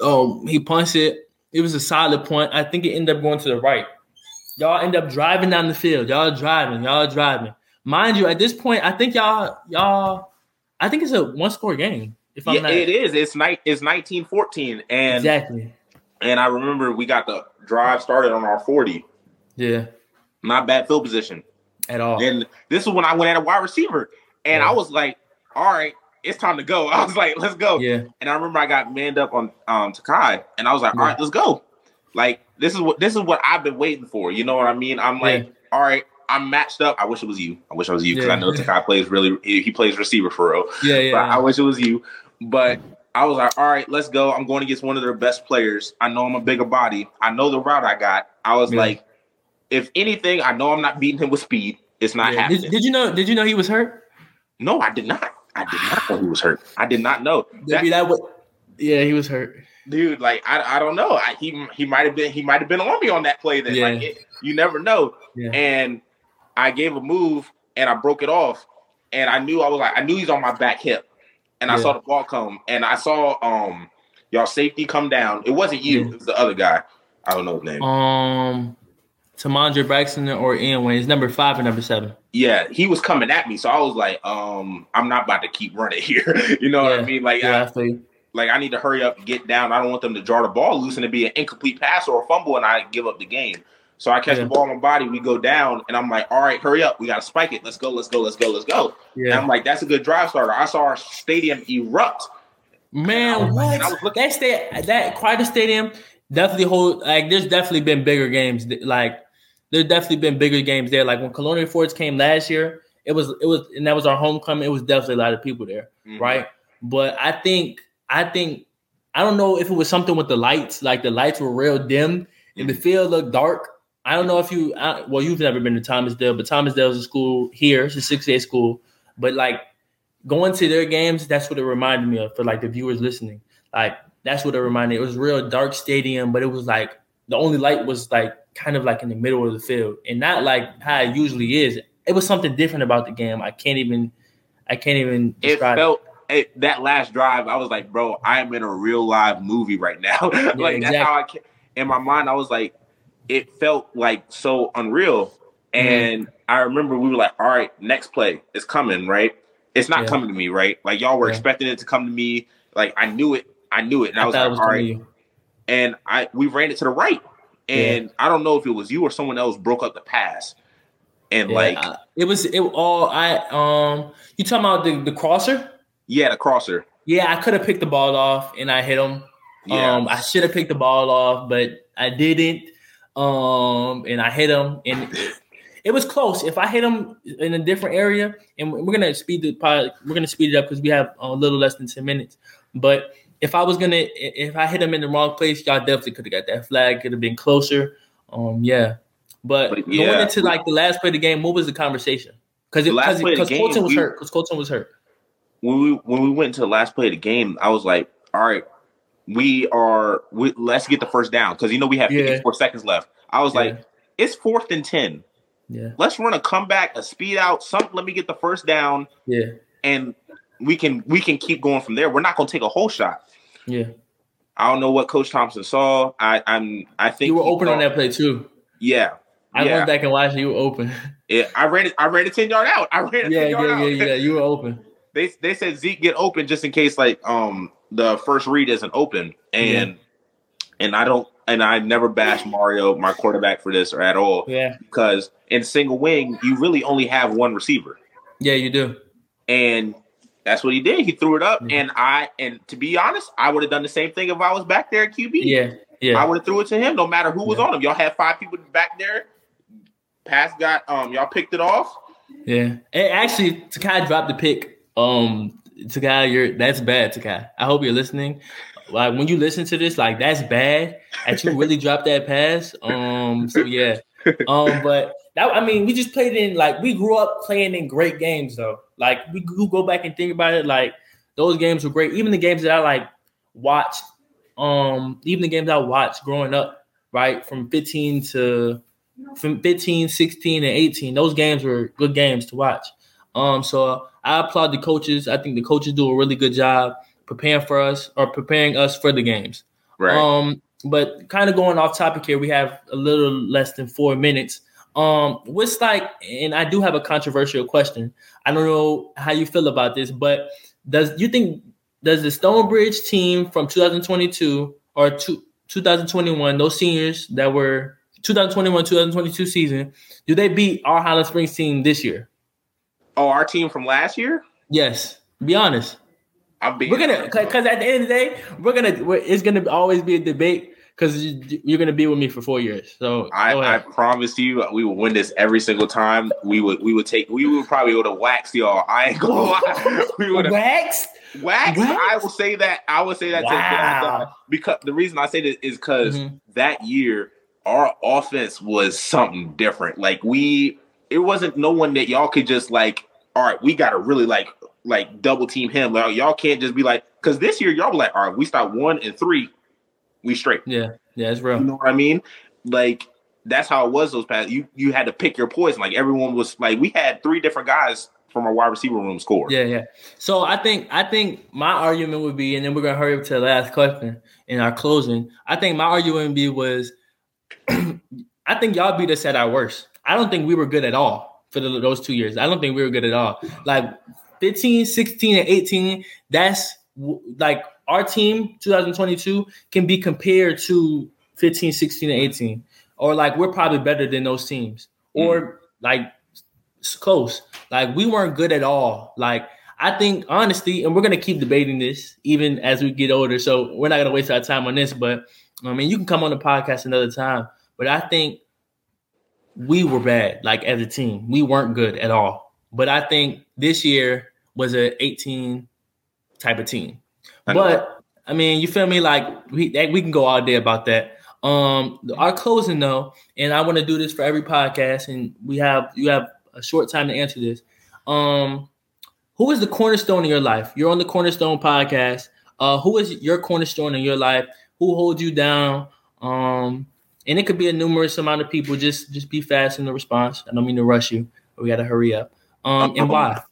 Um, he punched it. It was a solid point. I think it ended up going to the right. Y'all end up driving down the field. Y'all driving. Y'all driving. Mind you, at this point, I think y'all y'all. I think it's a one score game. If I'm Yeah, not it is. It's night. It's 1914, and exactly. and I remember we got the drive started on our 40. Yeah, Not bad field position. at all. And this is when I went at a wide receiver, and Yeah. I was like, all right, it's time to go. I was like, let's go. Yeah, And I remember I got manned up on um Takai, and I was like, all Yeah. right, let's go. Like this is what this is what I've been waiting for. You know what I mean? I'm like, all right, I'm matched up. I wish it was you. I wish I was you because Yeah. I know Takai plays really. He, he plays receiver for real. yeah, yeah. But I wish it was you. But I was like, all right, let's go. I'm going against one of their best players. I know I'm a bigger body. I know the route I got. I was Yeah. like, if anything, I know I'm not beating him with speed. It's not Yeah. happening. Did, did you know? Did you know he was hurt? no, I did not. I did not know he was hurt. I did not know. Maybe That, that would. Yeah, he was hurt. dude, like I, I don't know. I, he he might have been he might have been on me on that play. Then Yeah. like it, you never know. Yeah. And I gave a move and I broke it off. And I knew I was like I knew he's on my back hip. And I saw the ball come and I saw um y'all safety come down. It wasn't you, Yeah. it was the other guy. I don't know his name. Um, Tamandre Braxton or Ian Wayne. It's number five or number seven. yeah, he was coming at me. So I was like, um, I'm not about to keep running here. you know what I mean? Like Yeah, I, I like I need to hurry up and get down. I don't want them to draw the ball loose and it be an incomplete pass or a fumble and I give up the game. So I catch Yeah. the ball on my body, we go down, and I'm like, all right, hurry up. We gotta spike it. Let's go, let's go, let's go, let's go. And Yeah, I'm like, that's a good drive starter. I saw our stadium erupt. man, And what? That sta- that Crider Stadium definitely hold like. There's definitely been bigger games. Like there's definitely been bigger games there. Like when Colonial Forge came last year, it was it was and that was our homecoming. It was definitely a lot of people there. Mhm. right? But I think I think I don't know if it was something with the lights, like the lights were real dim and the field looked dark. I don't know if you I, well you've never been to Thomas Dale, but Thomas Dale is a school here, it's a six day school. But like going to their games, that's what it reminded me of for like the viewers listening. Like that's what it reminded. me. It was a real dark stadium, but it was like the only light was like kind of like in the middle of the field and not like how it usually is. It was something different about the game. I can't even I can't even It felt it, that last drive, I was like, bro, I am in a real live movie right now. like that's how I ca- in my mind, I was like, it felt like so unreal. Mm-hmm. And I remember we were like, all right, next play is coming, right? It's not Yeah. coming to me, right? Like y'all were Yeah. expecting it to come to me. Like I knew it. I knew it. And I, I was like, was all right. And I we ran it to the right. And I don't know if it was you or someone else broke up the pass. And Yeah, like, I- it was it all I um you talking about the, the crosser? yeah, the crosser. Yeah, I could have picked the ball off and I hit him. Yeah. Um I should have picked the ball off, but I didn't. Um and I hit him and it was close. If I hit him in a different area, and we're gonna speed the pod, we're gonna speed it up because we have a little less than ten minutes. But if I was gonna, if I hit him in the wrong place, y'all definitely could have got that flag. Could have been closer. Um, yeah. But, But going into like the last play of the game, what was the conversation? Because The last play of the because Colton was we- hurt. Because Colton was hurt. when we when we went to the last play of the game, I was like, all right, we are we, let's get the first down because you know we have Yeah. 54 seconds left. I was Yeah. like, it's fourth and 10. Yeah. Let's run a comeback, a speed out, something. Let me get the first down. Yeah. And we can we can keep going from there. We're not gonna take a whole shot. Yeah. I don't know what Coach Thompson saw. I I'm I think you were open on that play too. Yeah. I yeah. went back and watched you were open. Yeah, I ran it. I ran a ten yard out. I ran. yeah, yeah, yeah, yeah, yeah. You were open. they they said Zeke get open just in case like um the first read isn't open and yeah. and I don't and I never bash Mario my quarterback for this or at all. Yeah, because in single wing you really only have one receiver. Yeah, you do. And that's what he did. He threw it up, and I and to be honest, I would have done the same thing if I was back there at QB. Yeah, yeah. I would have threw it to him, no matter who was yeah. on him. Y'all had five people back there. Pass got um, y'all picked it off. Yeah, and actually, Takai dropped the pick. Um, Takai, you're that's bad, Takai. I hope you're listening. Like when you listen to this, like that's bad. That you really dropped that pass. Um, so yeah. Um, but that I mean, we just played in like we grew up playing in great games though. Like we go back and think about it, like those games were great. Even the games that I like watched, um, even the games I watched growing up, right, from 15 to from 15, 16, and 18, those games were good games to watch. Um, so I applaud the coaches. I think the coaches do a really good job preparing for us or preparing us for the games. Right. Um, but kind of going off topic here, we have a little less than four minutes. Um, what's like, and I do have a controversial question. I don't know how you feel about this, but does you think does the Stonebridge team from 2022 or two, 2021, those seniors that were 2021 2022 season, do they beat our Highland Springs team this year? Oh, our team from last year? Yes. Be honest. I'm being we're gonna because at the end of the day, we're gonna we're, it's gonna always be a debate because you, are gonna be with me for four years. So I, I, promise you, we will win this every single time. We would we would take we would probably would have waxed y'all. I ain't gonna lie. We would have waxed. Wax, I will say that. I will say that wow. because the reason I say this is because mm-hmm. that year our offense was something different. Like we, it wasn't no one that y'all could just like. All right, we got to really like like double team him. Like y'all can't just be like because this year y'all were like, all right, we start one and three, we straight. Yeah, yeah, it's real. You know what I mean? Like that's how it was those past. You you had to pick your poison. Like everyone was like, we had three different guys from our wide receiver room score. Yeah, yeah. So I think I think my argument would be, and then we're gonna hurry up to the last question in our closing. I think my argument would be was, I think y'all beat us at our worst. I don't think we were good at all for the, those two years. I don't think we were good at all. Like 15, 16, and 18, that's like our team 2022 can be compared to 15, 16, and 18. Or like we're probably better than those teams. Or mm. like close. Like we weren't good at all. Like I think honestly, and we're gonna keep debating this even as we get older. So we're not gonna waste our time on this, but I mean you can come on the podcast another time. But I think we were bad, like as a team. We weren't good at all. But I think this year was a 18 type of team. I but I mean, you feel me? Like we we can go all day about that. Um, our closing though, and I want to do this for every podcast, and we have you have a short time to answer this. Um, who is the cornerstone in your life? You're on the Cornerstone podcast. Uh, who is your cornerstone in your life? Who holds you down? Um, and it could be a numerous amount of people. Just just be fast in the response. I don't mean to rush you, but we got to hurry up. Um, and why?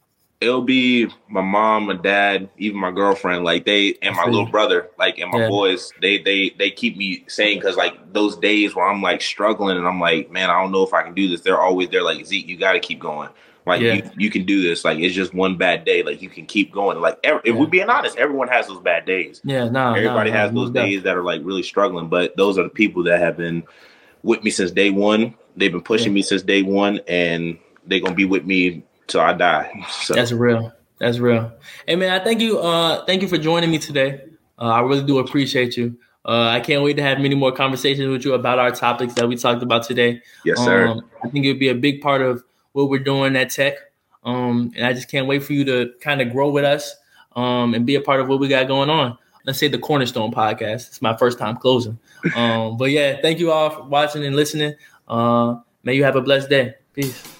it'll be my mom, my dad, even my girlfriend, like they and my little brother, like and my yeah. boys. They they they keep me saying because like those days where I'm like struggling and I'm like, man, I don't know if I can do this. They're always there, like Zeke, you got to keep going. Like yeah. you, you can do this. Like it's just one bad day. Like you can keep going. Like every, if we're being honest, everyone has those bad days. Yeah, no, everybody no, has no, those days that are like really struggling. But those are the people that have been with me since day one. They've been pushing yeah. me since day one, and they're gonna be with me till I die. So. That's real. That's real. Hey man, I thank you. Uh, thank you for joining me today. Uh, I really do appreciate you. Uh, I can't wait to have many more conversations with you about our topics that we talked about today. Yes, sir. Um, I think it'd be a big part of what we're doing at Tech. Um, and I just can't wait for you to kind of grow with us um, and be a part of what we got going on. Let's say the Cornerstone podcast. It's my first time closing. Um, but yeah, thank you all for watching and listening. Uh, may you have a blessed day. Peace.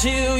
to